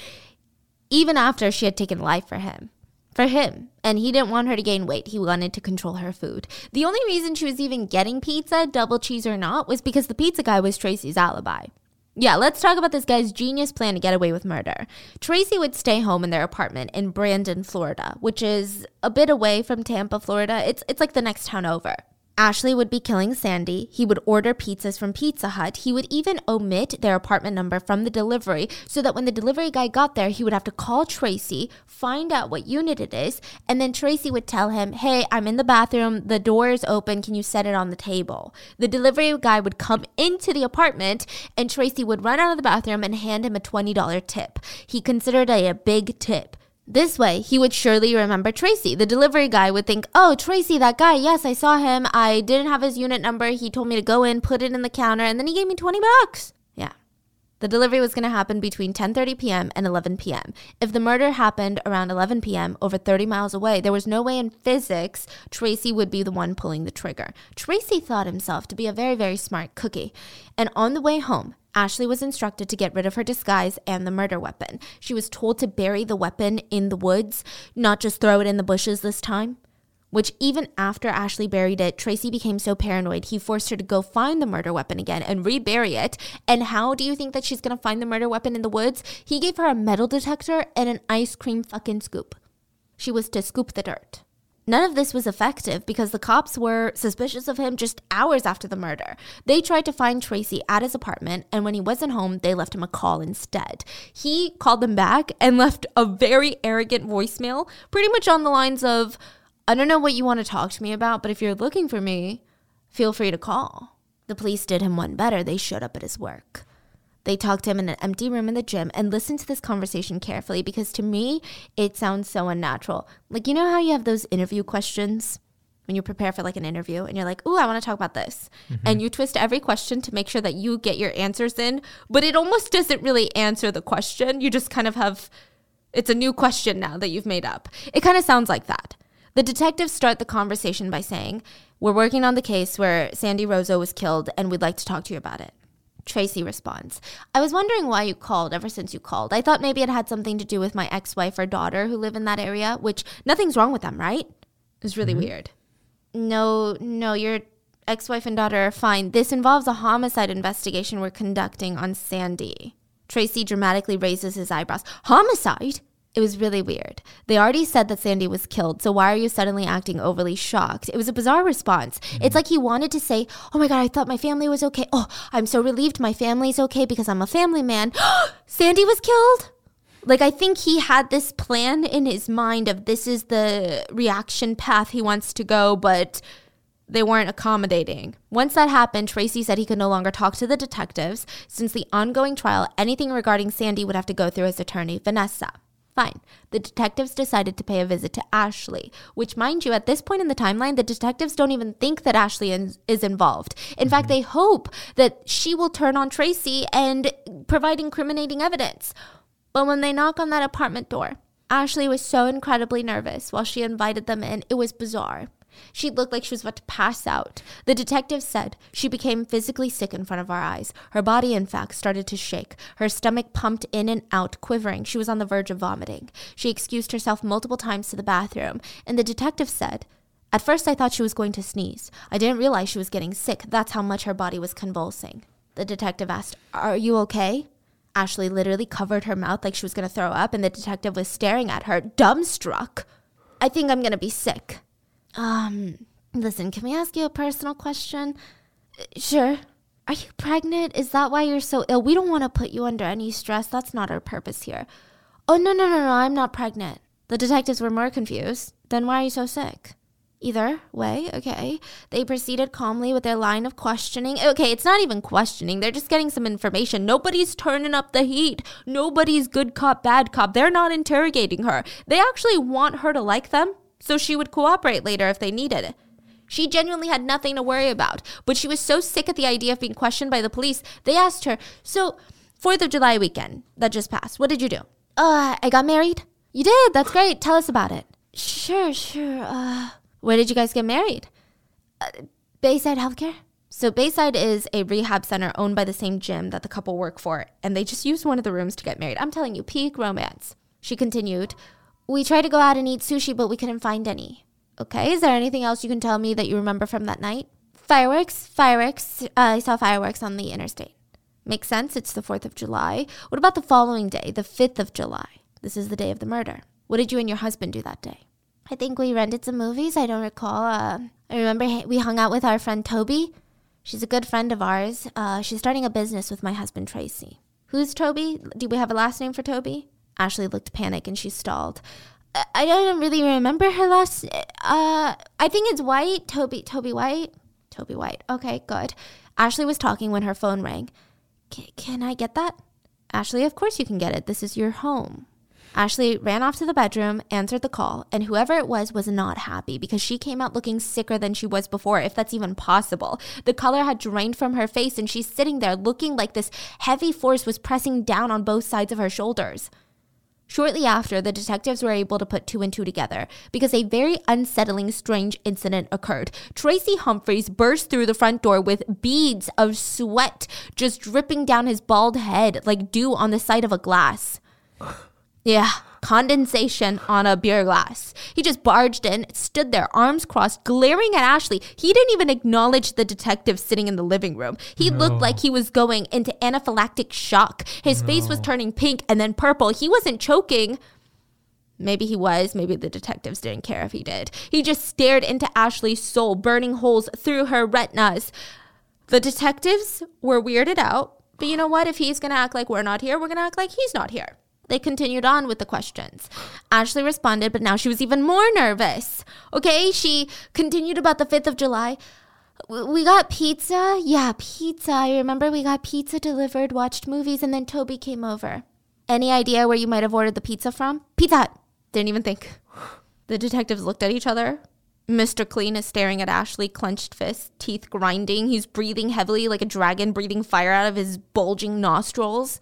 even after she had taken life for him. For him. And he didn't want her to gain weight. He wanted to control her food. The only reason she was even getting pizza, double cheese or not, was because the pizza guy was Tracy's alibi. Yeah, let's talk about this guy's genius plan to get away with murder. Tracy would stay home in their apartment in Brandon, Florida, which is a bit away from Tampa, Florida. It's it's like the next town over. Ashley would be killing Sandy. He would order pizzas from Pizza Hut. He would even omit their apartment number from the delivery so that when the delivery guy got there, he would have to call Tracy, find out what unit it is, and then Tracy would tell him, Hey, I'm in the bathroom. The door is open. Can you set it on the table? The delivery guy would come into the apartment and Tracy would run out of the bathroom and hand him a $20 tip. He considered it a big tip. This way, he would surely remember Tracy. The delivery guy would think, oh, Tracy, that guy, yes, I saw him. I didn't have his unit number. He told me to go in, put it in the counter, and then he gave me 20 bucks. The delivery was going to happen between 10:30 p.m. and 11 p.m. If the murder happened around 11 p.m. over 30 miles away, there was no way in physics Tracy would be the one pulling the trigger. Tracy thought himself to be a very very smart cookie. And on the way home, Ashley was instructed to get rid of her disguise and the murder weapon. She was told to bury the weapon in the woods, not just throw it in the bushes this time. Which even after Ashley buried it, Tracy became so paranoid he forced her to go find the murder weapon again and rebury it. And how do you think that she's gonna find the murder weapon in the woods? He gave her a metal detector and an ice cream fucking scoop. She was to scoop the dirt. None of this was effective because the cops were suspicious of him just hours after the murder. They tried to find Tracy at his apartment, and when he wasn't home, they left him a call instead. He called them back and left a very arrogant voicemail, pretty much on the lines of, I don't know what you want to talk to me about, but if you're looking for me, feel free to call. The police did him one better. They showed up at his work. They talked to him in an empty room in the gym and listened to this conversation carefully because to me, it sounds so unnatural. Like, you know how you have those interview questions when you prepare for like an interview and you're like, ooh, I want to talk about this. Mm-hmm. And you twist every question to make sure that you get your answers in, but it almost doesn't really answer the question. You just kind of have, it's a new question now that you've made up. It kind of sounds like that. The detectives start the conversation by saying, We're working on the case where Sandy Rozzo was killed and we'd like to talk to you about it. Tracy responds, I was wondering why you called ever since you called. I thought maybe it had something to do with my ex wife or daughter who live in that area, which nothing's wrong with them, right? It's really mm-hmm. weird. No, no, your ex wife and daughter are fine. This involves a homicide investigation we're conducting on Sandy. Tracy dramatically raises his eyebrows. Homicide? It was really weird. They already said that Sandy was killed, so why are you suddenly acting overly shocked? It was a bizarre response. Mm-hmm. It's like he wanted to say, Oh my God, I thought my family was okay. Oh, I'm so relieved my family's okay because I'm a family man. *gasps* Sandy was killed? Like, I think he had this plan in his mind of this is the reaction path he wants to go, but they weren't accommodating. Once that happened, Tracy said he could no longer talk to the detectives. Since the ongoing trial, anything regarding Sandy would have to go through his attorney, Vanessa. Fine. The detectives decided to pay a visit to Ashley, which, mind you, at this point in the timeline, the detectives don't even think that Ashley is involved. In mm-hmm. fact, they hope that she will turn on Tracy and provide incriminating evidence. But when they knock on that apartment door, Ashley was so incredibly nervous while she invited them in, it was bizarre. She looked like she was about to pass out. The detective said she became physically sick in front of our eyes. Her body, in fact, started to shake. Her stomach pumped in and out, quivering. She was on the verge of vomiting. She excused herself multiple times to the bathroom, and the detective said, At first, I thought she was going to sneeze. I didn't realize she was getting sick. That's how much her body was convulsing. The detective asked, Are you okay? Ashley literally covered her mouth like she was going to throw up, and the detective was staring at her, dumbstruck. I think I'm going to be sick. Um, listen, can we ask you a personal question? Sure. Are you pregnant? Is that why you're so ill? We don't want to put you under any stress. That's not our purpose here. Oh, no, no, no, no, I'm not pregnant. The detectives were more confused. Then why are you so sick? Either way, okay. They proceeded calmly with their line of questioning. Okay, it's not even questioning. They're just getting some information. Nobody's turning up the heat. Nobody's good cop, bad cop. They're not interrogating her. They actually want her to like them so she would cooperate later if they needed it. She genuinely had nothing to worry about, but she was so sick at the idea of being questioned by the police, they asked her, So, 4th of July weekend that just passed, what did you do? Uh, I got married. You did? That's great. Tell us about it. Sure, sure. Uh, where did you guys get married? Uh, Bayside Healthcare. So, Bayside is a rehab center owned by the same gym that the couple work for, and they just used one of the rooms to get married. I'm telling you, peak romance. She continued, we tried to go out and eat sushi, but we couldn't find any. Okay, is there anything else you can tell me that you remember from that night? Fireworks, fireworks. Uh, I saw fireworks on the interstate. Makes sense, it's the 4th of July. What about the following day, the 5th of July? This is the day of the murder. What did you and your husband do that day? I think we rented some movies. I don't recall. Uh, I remember we hung out with our friend Toby. She's a good friend of ours. Uh, she's starting a business with my husband Tracy. Who's Toby? Do we have a last name for Toby? Ashley looked panicked and she stalled. I don't really remember her last. Uh, I think it's White. Toby. Toby White. Toby White. Okay, good. Ashley was talking when her phone rang. can I get that? Ashley, of course you can get it. This is your home. Ashley ran off to the bedroom, answered the call, and whoever it was was not happy because she came out looking sicker than she was before, if that's even possible. The color had drained from her face, and she's sitting there looking like this heavy force was pressing down on both sides of her shoulders. Shortly after, the detectives were able to put two and two together because a very unsettling, strange incident occurred. Tracy Humphreys burst through the front door with beads of sweat just dripping down his bald head like dew on the side of a glass. *sighs* Yeah, condensation on a beer glass. He just barged in, stood there, arms crossed, glaring at Ashley. He didn't even acknowledge the detective sitting in the living room. He no. looked like he was going into anaphylactic shock. His no. face was turning pink and then purple. He wasn't choking. Maybe he was. Maybe the detectives didn't care if he did. He just stared into Ashley's soul, burning holes through her retinas. The detectives were weirded out. But you know what? If he's going to act like we're not here, we're going to act like he's not here. They continued on with the questions. Ashley responded, but now she was even more nervous. Okay, she continued about the 5th of July. We got pizza. Yeah, pizza. I remember we got pizza delivered, watched movies, and then Toby came over. Any idea where you might have ordered the pizza from? Pizza Hut. Didn't even think. The detectives looked at each other. Mr. Clean is staring at Ashley, clenched fists, teeth grinding. He's breathing heavily like a dragon breathing fire out of his bulging nostrils.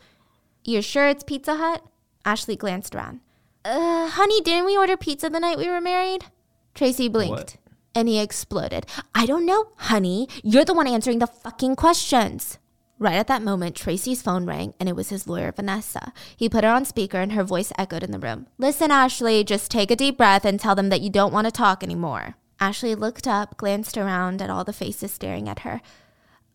You're sure it's Pizza Hut? Ashley glanced around. Uh, honey, didn't we order pizza the night we were married? Tracy blinked. What? And he exploded. I don't know, honey. You're the one answering the fucking questions. Right at that moment, Tracy's phone rang and it was his lawyer, Vanessa. He put her on speaker and her voice echoed in the room. Listen, Ashley, just take a deep breath and tell them that you don't want to talk anymore. Ashley looked up, glanced around at all the faces staring at her.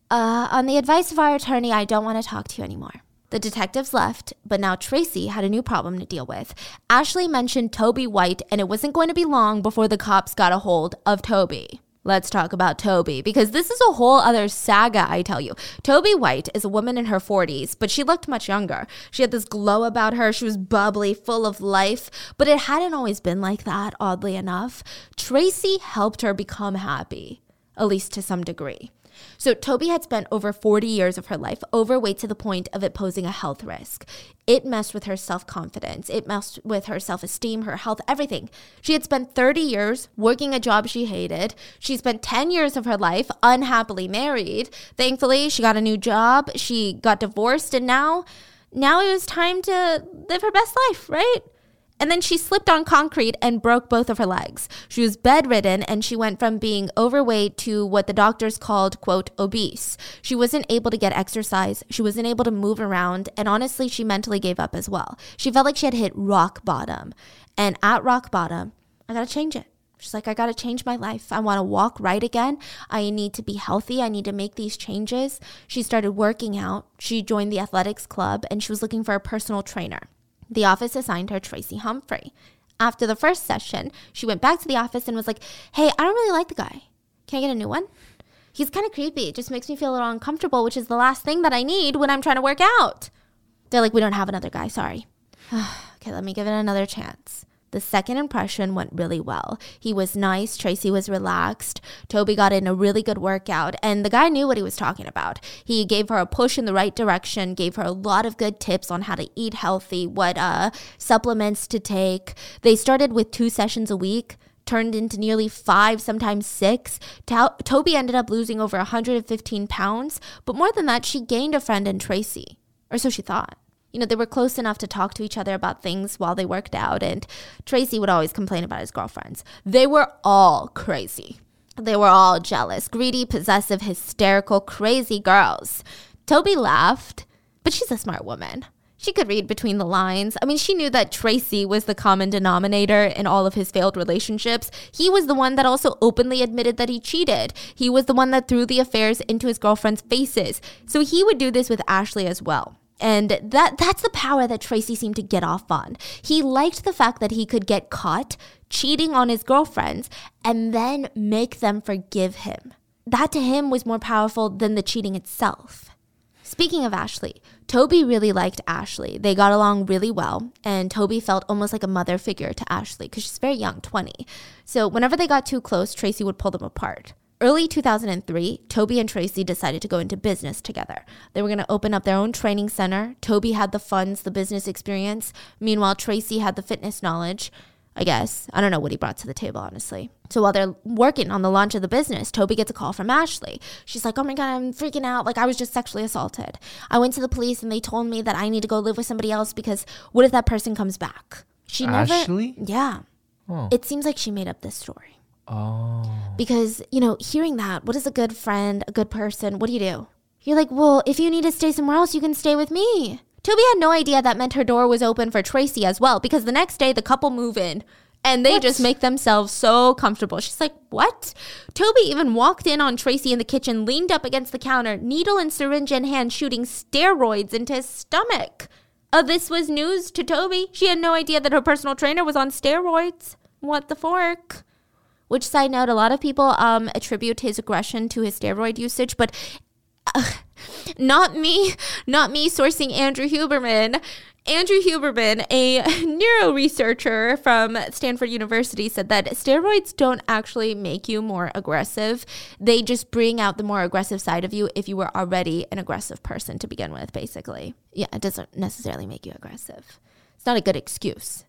Uh, on the advice of our attorney, I don't want to talk to you anymore. The detectives left, but now Tracy had a new problem to deal with. Ashley mentioned Toby White, and it wasn't going to be long before the cops got a hold of Toby. Let's talk about Toby because this is a whole other saga, I tell you. Toby White is a woman in her 40s, but she looked much younger. She had this glow about her. She was bubbly, full of life, but it hadn't always been like that, oddly enough. Tracy helped her become happy, at least to some degree. So, Toby had spent over 40 years of her life overweight to the point of it posing a health risk. It messed with her self confidence, it messed with her self esteem, her health, everything. She had spent 30 years working a job she hated. She spent 10 years of her life unhappily married. Thankfully, she got a new job, she got divorced, and now, now it was time to live her best life, right? And then she slipped on concrete and broke both of her legs. She was bedridden and she went from being overweight to what the doctors called, quote, obese. She wasn't able to get exercise. She wasn't able to move around. And honestly, she mentally gave up as well. She felt like she had hit rock bottom. And at rock bottom, I got to change it. She's like, I got to change my life. I want to walk right again. I need to be healthy. I need to make these changes. She started working out. She joined the athletics club and she was looking for a personal trainer. The office assigned her Tracy Humphrey. After the first session, she went back to the office and was like, Hey, I don't really like the guy. Can I get a new one? He's kind of creepy. It just makes me feel a little uncomfortable, which is the last thing that I need when I'm trying to work out. They're like, We don't have another guy. Sorry. *sighs* okay, let me give it another chance. The second impression went really well. He was nice. Tracy was relaxed. Toby got in a really good workout, and the guy knew what he was talking about. He gave her a push in the right direction, gave her a lot of good tips on how to eat healthy, what uh, supplements to take. They started with two sessions a week turned into nearly five, sometimes six. To- Toby ended up losing over 115 pounds, but more than that, she gained a friend in Tracy, or so she thought you know, they were close enough to talk to each other about things while they worked out. And Tracy would always complain about his girlfriends. They were all crazy. They were all jealous, greedy, possessive, hysterical, crazy girls. Toby laughed, but she's a smart woman. She could read between the lines. I mean, she knew that Tracy was the common denominator in all of his failed relationships. He was the one that also openly admitted that he cheated. He was the one that threw the affairs into his girlfriend's faces. So he would do this with Ashley as well. And that that's the power that Tracy seemed to get off on. He liked the fact that he could get caught cheating on his girlfriends and then make them forgive him. That to him was more powerful than the cheating itself. Speaking of Ashley, Toby really liked Ashley. They got along really well, and Toby felt almost like a mother figure to Ashley because she's very young, 20. So whenever they got too close, Tracy would pull them apart. Early 2003, Toby and Tracy decided to go into business together. They were going to open up their own training center. Toby had the funds, the business experience. Meanwhile, Tracy had the fitness knowledge. I guess. I don't know what he brought to the table, honestly. So while they're working on the launch of the business, Toby gets a call from Ashley. She's like, Oh my God, I'm freaking out. Like, I was just sexually assaulted. I went to the police and they told me that I need to go live with somebody else because what if that person comes back?
She never. Ashley?
Yeah. Oh. It seems like she made up this story. Oh. Because, you know, hearing that, what is a good friend, a good person? What do you do? You're like, well, if you need to stay somewhere else, you can stay with me. Toby had no idea that meant her door was open for Tracy as well because the next day the couple move in and they
What?
just make themselves so comfortable. She's like, What? Toby even walked in on Tracy in the kitchen, leaned up against the counter, needle and syringe in hand, shooting steroids into his stomach. Uh, this was news to Toby. She had no idea that her personal trainer was on steroids. What the fork? Which side note, a lot of people um, attribute his aggression to his steroid usage, but uh, *laughs* not me, not me sourcing Andrew Huberman. Andrew Huberman, a *laughs* neuro researcher from Stanford University, said that steroids don't actually make you more aggressive. They just bring out the more aggressive side of you if you were already an aggressive person to begin with, basically. Yeah, it doesn't necessarily make you aggressive. It's not a good excuse,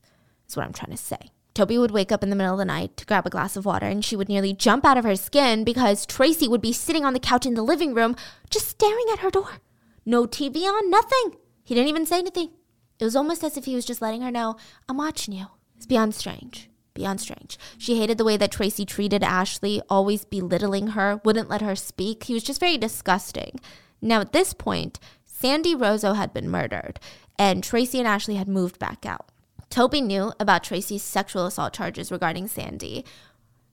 is what I'm trying to say. Toby would wake up in the middle of the night to grab a glass of water and she would nearly jump out of her skin because Tracy would be sitting on the couch in the living room just staring at her door. No TV on, nothing. He didn't even say anything. It was almost as if he was just letting her know, I'm watching you. It's beyond strange. Beyond strange. She hated the way that Tracy treated Ashley, always belittling her, wouldn't let her speak. He was just very disgusting. Now, at this point, Sandy Rozzo had been murdered, and Tracy and Ashley had moved back out. Toby knew about Tracy's sexual assault charges regarding Sandy.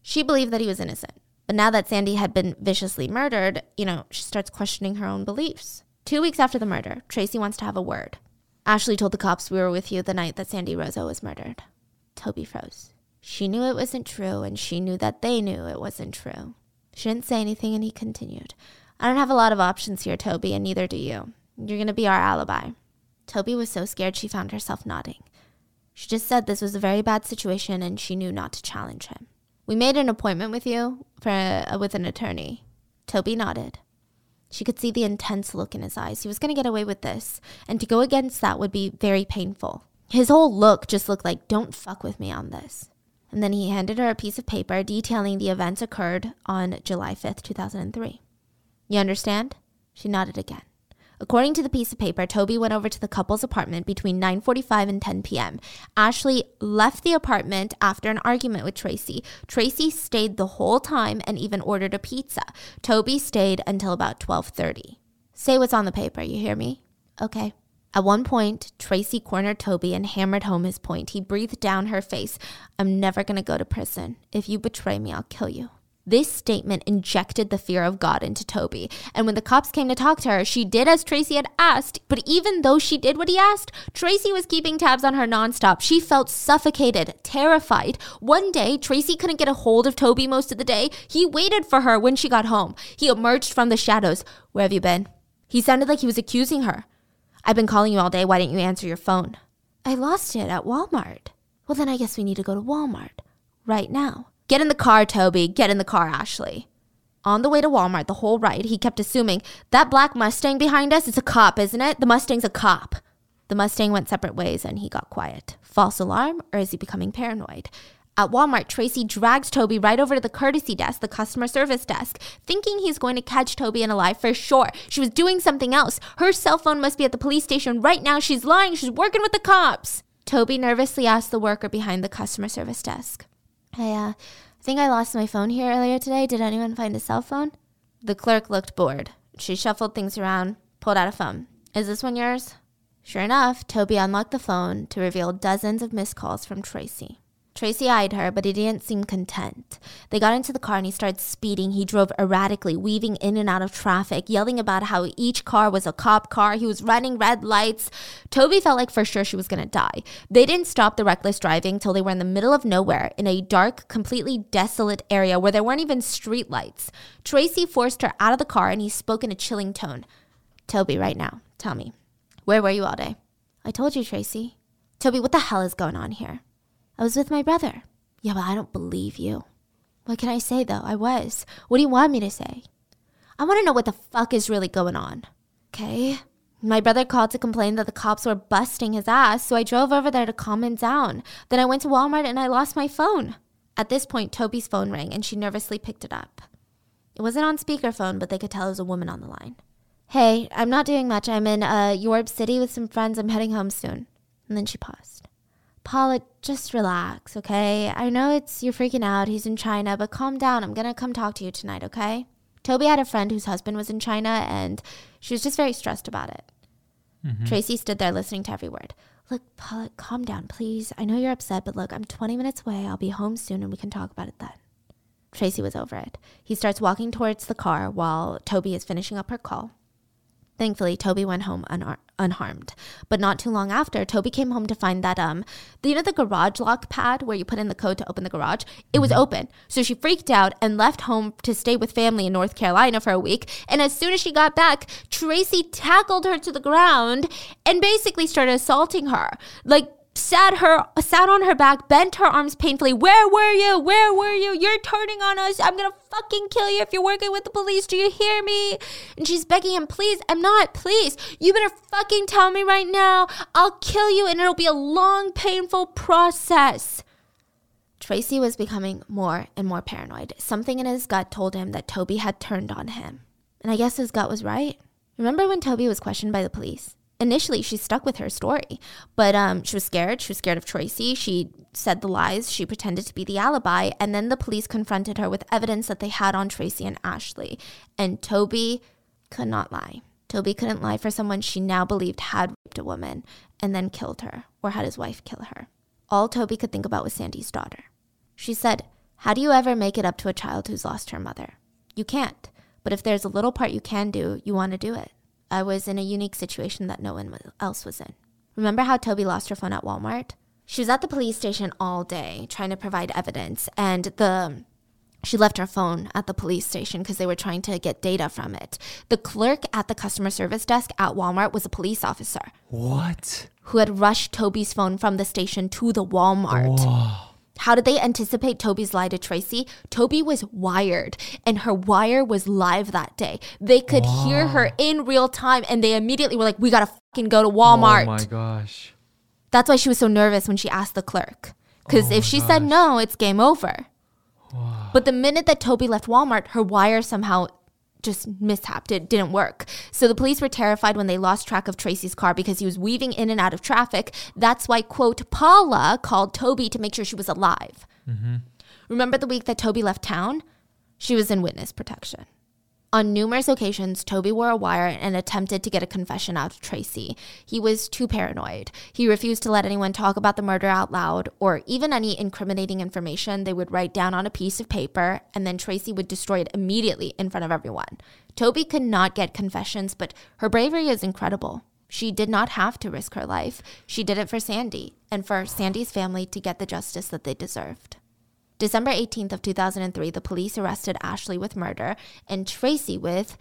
She believed that he was innocent. But now that Sandy had been viciously murdered, you know, she starts questioning her own beliefs. Two weeks after the murder, Tracy wants to have a word. Ashley told the cops we were with you the night that Sandy Rozzo was murdered. Toby froze. She knew it wasn't true, and she knew that they knew it wasn't true. She didn't say anything, and he continued. I don't have a lot of options here, Toby, and neither do you. You're going to be our alibi. Toby was so scared she found herself nodding. She just said this was a very bad situation and she knew not to challenge him. We made an appointment with you for uh, with an attorney. Toby nodded. She could see the intense look in his eyes. He was going to get away with this, and to go against that would be very painful. His whole look just looked like, don't fuck with me on this. And then he handed her a piece of paper detailing the events occurred on July 5th, 2003. You understand? She nodded again. According to the piece of paper, Toby went over to the couple's apartment between 9:45 and 10 p.m. Ashley left the apartment after an argument with Tracy. Tracy stayed the whole time and even ordered a pizza. Toby stayed until about 12:30. Say what's on the paper, you hear me? Okay. At one point, Tracy cornered Toby and hammered home his point. He breathed down her face. I'm never going to go to prison. If you betray me, I'll kill you. This statement injected the fear of God into Toby. And when the cops came to talk to her, she did as Tracy had asked. But even though she did what he asked, Tracy was keeping tabs on her nonstop. She felt suffocated, terrified. One day, Tracy couldn't get a hold of Toby most of the day. He waited for her when she got home. He emerged from the shadows. Where have you been? He sounded like he was accusing her. I've been calling you all day. Why didn't you answer your phone? I lost it at Walmart. Well, then I guess we need to go to Walmart right now. Get in the car, Toby. Get in the car, Ashley. On the way to Walmart the whole ride, he kept assuming that black Mustang behind us is a cop, isn't it? The Mustang's a cop. The Mustang went separate ways and he got quiet. False alarm, or is he becoming paranoid? At Walmart, Tracy drags Toby right over to the courtesy desk, the customer service desk, thinking he's going to catch Toby in a lie for sure. She was doing something else. Her cell phone must be at the police station right now. She's lying. She's working with the cops. Toby nervously asks the worker behind the customer service desk. I, uh, think I lost my phone here earlier today. Did anyone find a cell phone? The clerk looked bored. She shuffled things around, pulled out a phone. Is this one yours? Sure enough, Toby unlocked the phone to reveal dozens of missed calls from Tracy. Tracy eyed her, but he didn't seem content. They got into the car and he started speeding. He drove erratically, weaving in and out of traffic, yelling about how each car was a cop car. He was running red lights. Toby felt like for sure she was going to die. They didn't stop the reckless driving till they were in the middle of nowhere in a dark, completely desolate area where there weren't even street lights. Tracy forced her out of the car and he spoke in a chilling tone. Toby, right now, tell me, where were you all day? I told you, Tracy. Toby, what the hell is going on here? I was with my brother. Yeah, but I don't believe you. What can I say though? I was. What do you want me to say? I want to know what the fuck is really going on. Okay. My brother called to complain that the cops were busting his ass, so I drove over there to calm him down. Then I went to Walmart and I lost my phone. At this point, Toby's phone rang and she nervously picked it up. It wasn't on speakerphone, but they could tell it was a woman on the line. Hey, I'm not doing much. I'm in uh, Ybor City with some friends. I'm heading home soon. And then she paused. Paula, just relax, okay? I know it's you're freaking out. He's in China, but calm down. I'm gonna come talk to you tonight, okay? Toby had a friend whose husband was in China, and she was just very stressed about it. Mm-hmm. Tracy stood there listening to every word. Look, Paula, calm down, please. I know you're upset, but look, I'm 20 minutes away. I'll be home soon and we can talk about it then. Tracy was over it. He starts walking towards the car while Toby is finishing up her call. Thankfully, Toby went home unar- unharmed. But not too long after, Toby came home to find that um, the, you know the garage lock pad where you put in the code to open the garage, it was open. So she freaked out and left home to stay with family in North Carolina for a week. And as soon as she got back, Tracy tackled her to the ground and basically started assaulting her. Like sat her sat on her back, bent her arms painfully. Where were you? Where were you? You're turning on us. I'm gonna fucking kill you if you're working with the police. Do you hear me? And she's begging him, please, I'm not, please. You better fucking tell me right now. I'll kill you and it'll be a long, painful process. Tracy was becoming more and more paranoid. Something in his gut told him that Toby had turned on him. And I guess his gut was right. Remember when Toby was questioned by the police? Initially, she stuck with her story, but um, she was scared. She was scared of Tracy. She said the lies. She pretended to be the alibi. And then the police confronted her with evidence that they had on Tracy and Ashley. And Toby could not lie. Toby couldn't lie for someone she now believed had raped a woman and then killed her or had his wife kill her. All Toby could think about was Sandy's daughter. She said, How do you ever make it up to a child who's lost her mother? You can't. But if there's a little part you can do, you want to do it. I was in a unique situation that no one else was in. Remember how Toby lost her phone at Walmart? She was at the police station all day trying to provide evidence, and the she left her phone at the police station because they were trying to get data from it. The clerk at the customer service desk at Walmart was a police officer
What?
who had rushed Toby's phone from the station to the Walmart. How did they anticipate Toby's lie to Tracy? Toby was wired, and her wire was live that day. They could hear her in real time, and they immediately were like, We gotta fucking go to Walmart.
Oh my gosh.
That's why she was so nervous when she asked the clerk. Because oh if she said no, it's game over. But the minute that Toby left Walmart, her wire somehow just mishapped. It didn't work. So the police were terrified when they lost track of Tracy's car because he was weaving in and out of traffic. That's why, quote, Paula called Toby to make sure she was alive. Mm-hmm. Remember the week that Toby left town? She was in witness protection. On numerous occasions, Toby wore a wire and attempted to get a confession out of Tracy. He was too paranoid. He refused to let anyone talk about the murder out loud or even any incriminating information they would write down on a piece of paper, and then Tracy would destroy it immediately in front of everyone. Toby could not get confessions, but her bravery is incredible. She did not have to risk her life. She did it for Sandy and for Sandy's family to get the justice that they deserved. December 18th of 2003, the police arrested Ashley with murder and Tracy with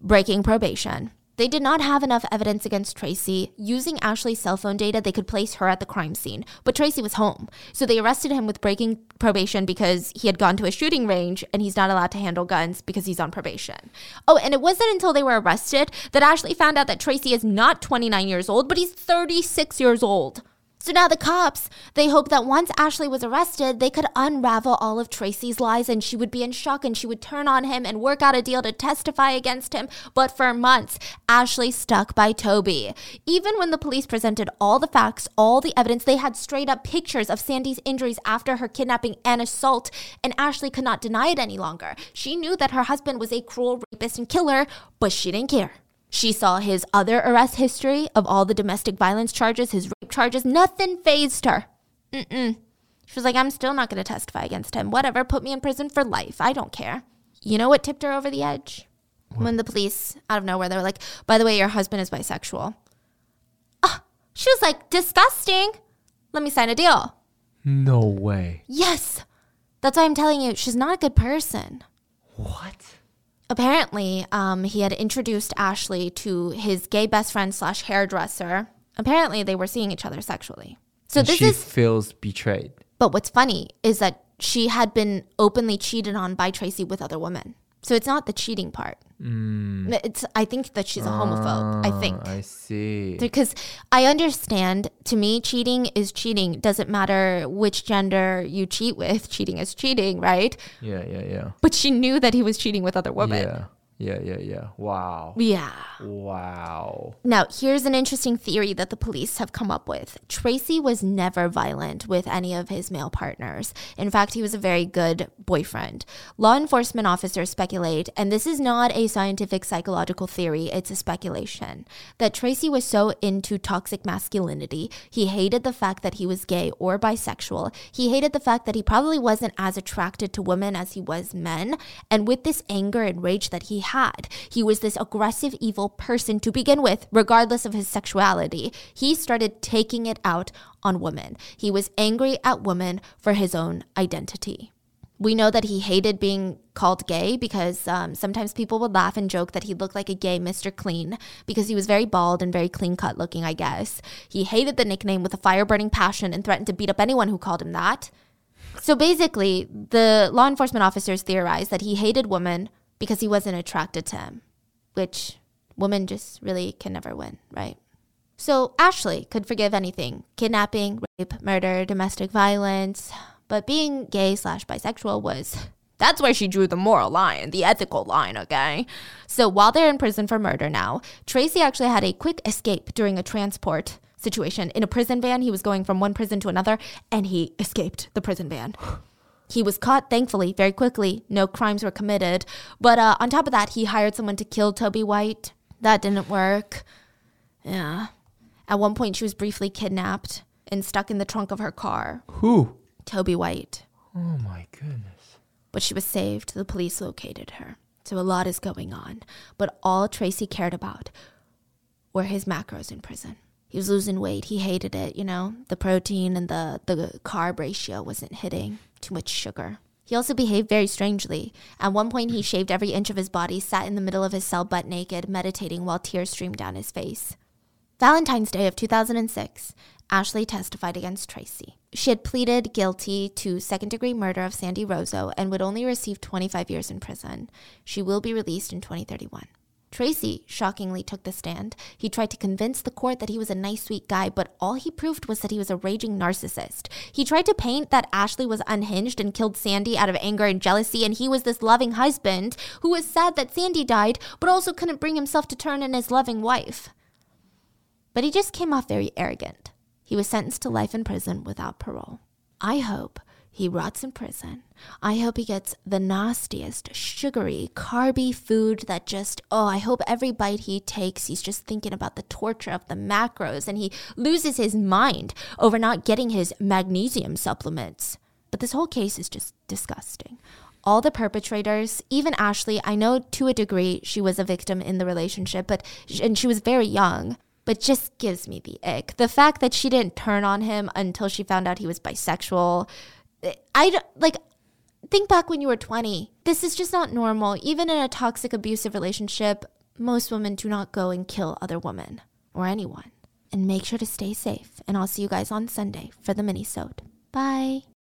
breaking probation. They did not have enough evidence against Tracy. Using Ashley's cell phone data, they could place her at the crime scene, but Tracy was home. So they arrested him with breaking probation because he had gone to a shooting range and he's not allowed to handle guns because he's on probation. Oh, and it wasn't until they were arrested that Ashley found out that Tracy is not 29 years old, but he's 36 years old. So now the cops, they hope that once Ashley was arrested, they could unravel all of Tracy's lies and she would be in shock and she would turn on him and work out a deal to testify against him. But for months, Ashley stuck by Toby. Even when the police presented all the facts, all the evidence, they had straight up pictures of Sandy's injuries after her kidnapping and assault, and Ashley could not deny it any longer. She knew that her husband was a cruel rapist and killer, but she didn't care. She saw his other arrest history of all the domestic violence charges, his rape charges. Nothing phased her. Mm-mm. She was like, I'm still not going to testify against him. Whatever, put me in prison for life. I don't care. You know what tipped her over the edge? When the police, out of nowhere, they were like, by the way, your husband is bisexual. Ah, she was like, disgusting. Let me sign a deal.
No way.
Yes. That's why I'm telling you, she's not a good person.
What?
Apparently, um, he had introduced Ashley to his gay best friend slash hairdresser. Apparently, they were seeing each other sexually. So
And
this
she
is,
feels betrayed.
but what's funny is that she had been openly cheated on by Tracy with other women. So it's not the cheating part. It's I think that she's a homophobe. I think
Ah, I see.
because I understand to me cheating is cheating. Doesn't matter which gender you cheat with. Cheating is cheating, right?
Yeah, yeah, yeah.
But she knew that he was cheating with other women.
Yeah. Yeah, yeah, yeah. Wow.
Yeah.
Wow.
Now, here's an interesting theory that the police have come up with. Tracy was never violent with any of his male partners. In fact, he was a very good boyfriend. Law enforcement officers speculate, and this is not a scientific psychological theory, it's a speculation, that Tracy was so into toxic masculinity, he hated the fact that he was gay or bisexual. He hated the fact that he probably wasn't as attracted to women as he was men. And with this anger and rage that he had. He was this aggressive, evil person to begin with, regardless of his sexuality. He started taking it out on women. He was angry at women for his own identity. We know that he hated being called gay because um, sometimes people would laugh and joke that he looked like a gay Mr. Clean because he was very bald and very clean cut looking, I guess. He hated the nickname with a fire burning passion and threatened to beat up anyone who called him that. So basically, the law enforcement officers theorized that he hated women because he wasn't attracted to him, which women just really can never win, right? So Ashley could forgive anything kidnapping, rape, murder, domestic violence. But being gay slash bisexual was that's where she drew the moral line, the ethical line, okay? So while they're in prison for murder now, Tracy actually had a quick escape during a transport situation. In a prison van, he was going from one prison to another, and he escaped the prison van. *laughs* He was caught, thankfully, very quickly. No crimes were committed. But uh, on top of that, he hired someone to kill Toby White. That didn't work. Yeah. At one point, she was briefly kidnapped and stuck in the trunk of her car.
Who?
Toby White.
Oh my goodness.
But she was saved. The police located her. So a lot is going on. But all Tracy cared about were his macros in prison. He was losing weight. He hated it, you know. The protein and the, the carb ratio wasn't hitting too much sugar. He also behaved very strangely. At one point, he shaved every inch of his body, sat in the middle of his cell butt naked, meditating while tears streamed down his face. Valentine's Day of 2006, Ashley testified against Tracy. She had pleaded guilty to second degree murder of Sandy Rozzo and would only receive 25 years in prison. She will be released in 2031. Tracy shockingly took the stand. He tried to convince the court that he was a nice, sweet guy, but all he proved was that he was a raging narcissist. He tried to paint that Ashley was unhinged and killed Sandy out of anger and jealousy, and he was this loving husband who was sad that Sandy died, but also couldn't bring himself to turn in his loving wife. But he just came off very arrogant. He was sentenced to life in prison without parole. I hope he rots in prison. I hope he gets the nastiest, sugary, carby food that just, oh, I hope every bite he takes, he's just thinking about the torture of the macros and he loses his mind over not getting his magnesium supplements. But this whole case is just disgusting. All the perpetrators, even Ashley, I know to a degree she was a victim in the relationship, but and she was very young but just gives me the ick. The fact that she didn't turn on him until she found out he was bisexual, I like think back when you were 20. This is just not normal. Even in a toxic abusive relationship, most women do not go and kill other women or anyone. And make sure to stay safe. And I'll see you guys on Sunday for the mini-sode. Bye.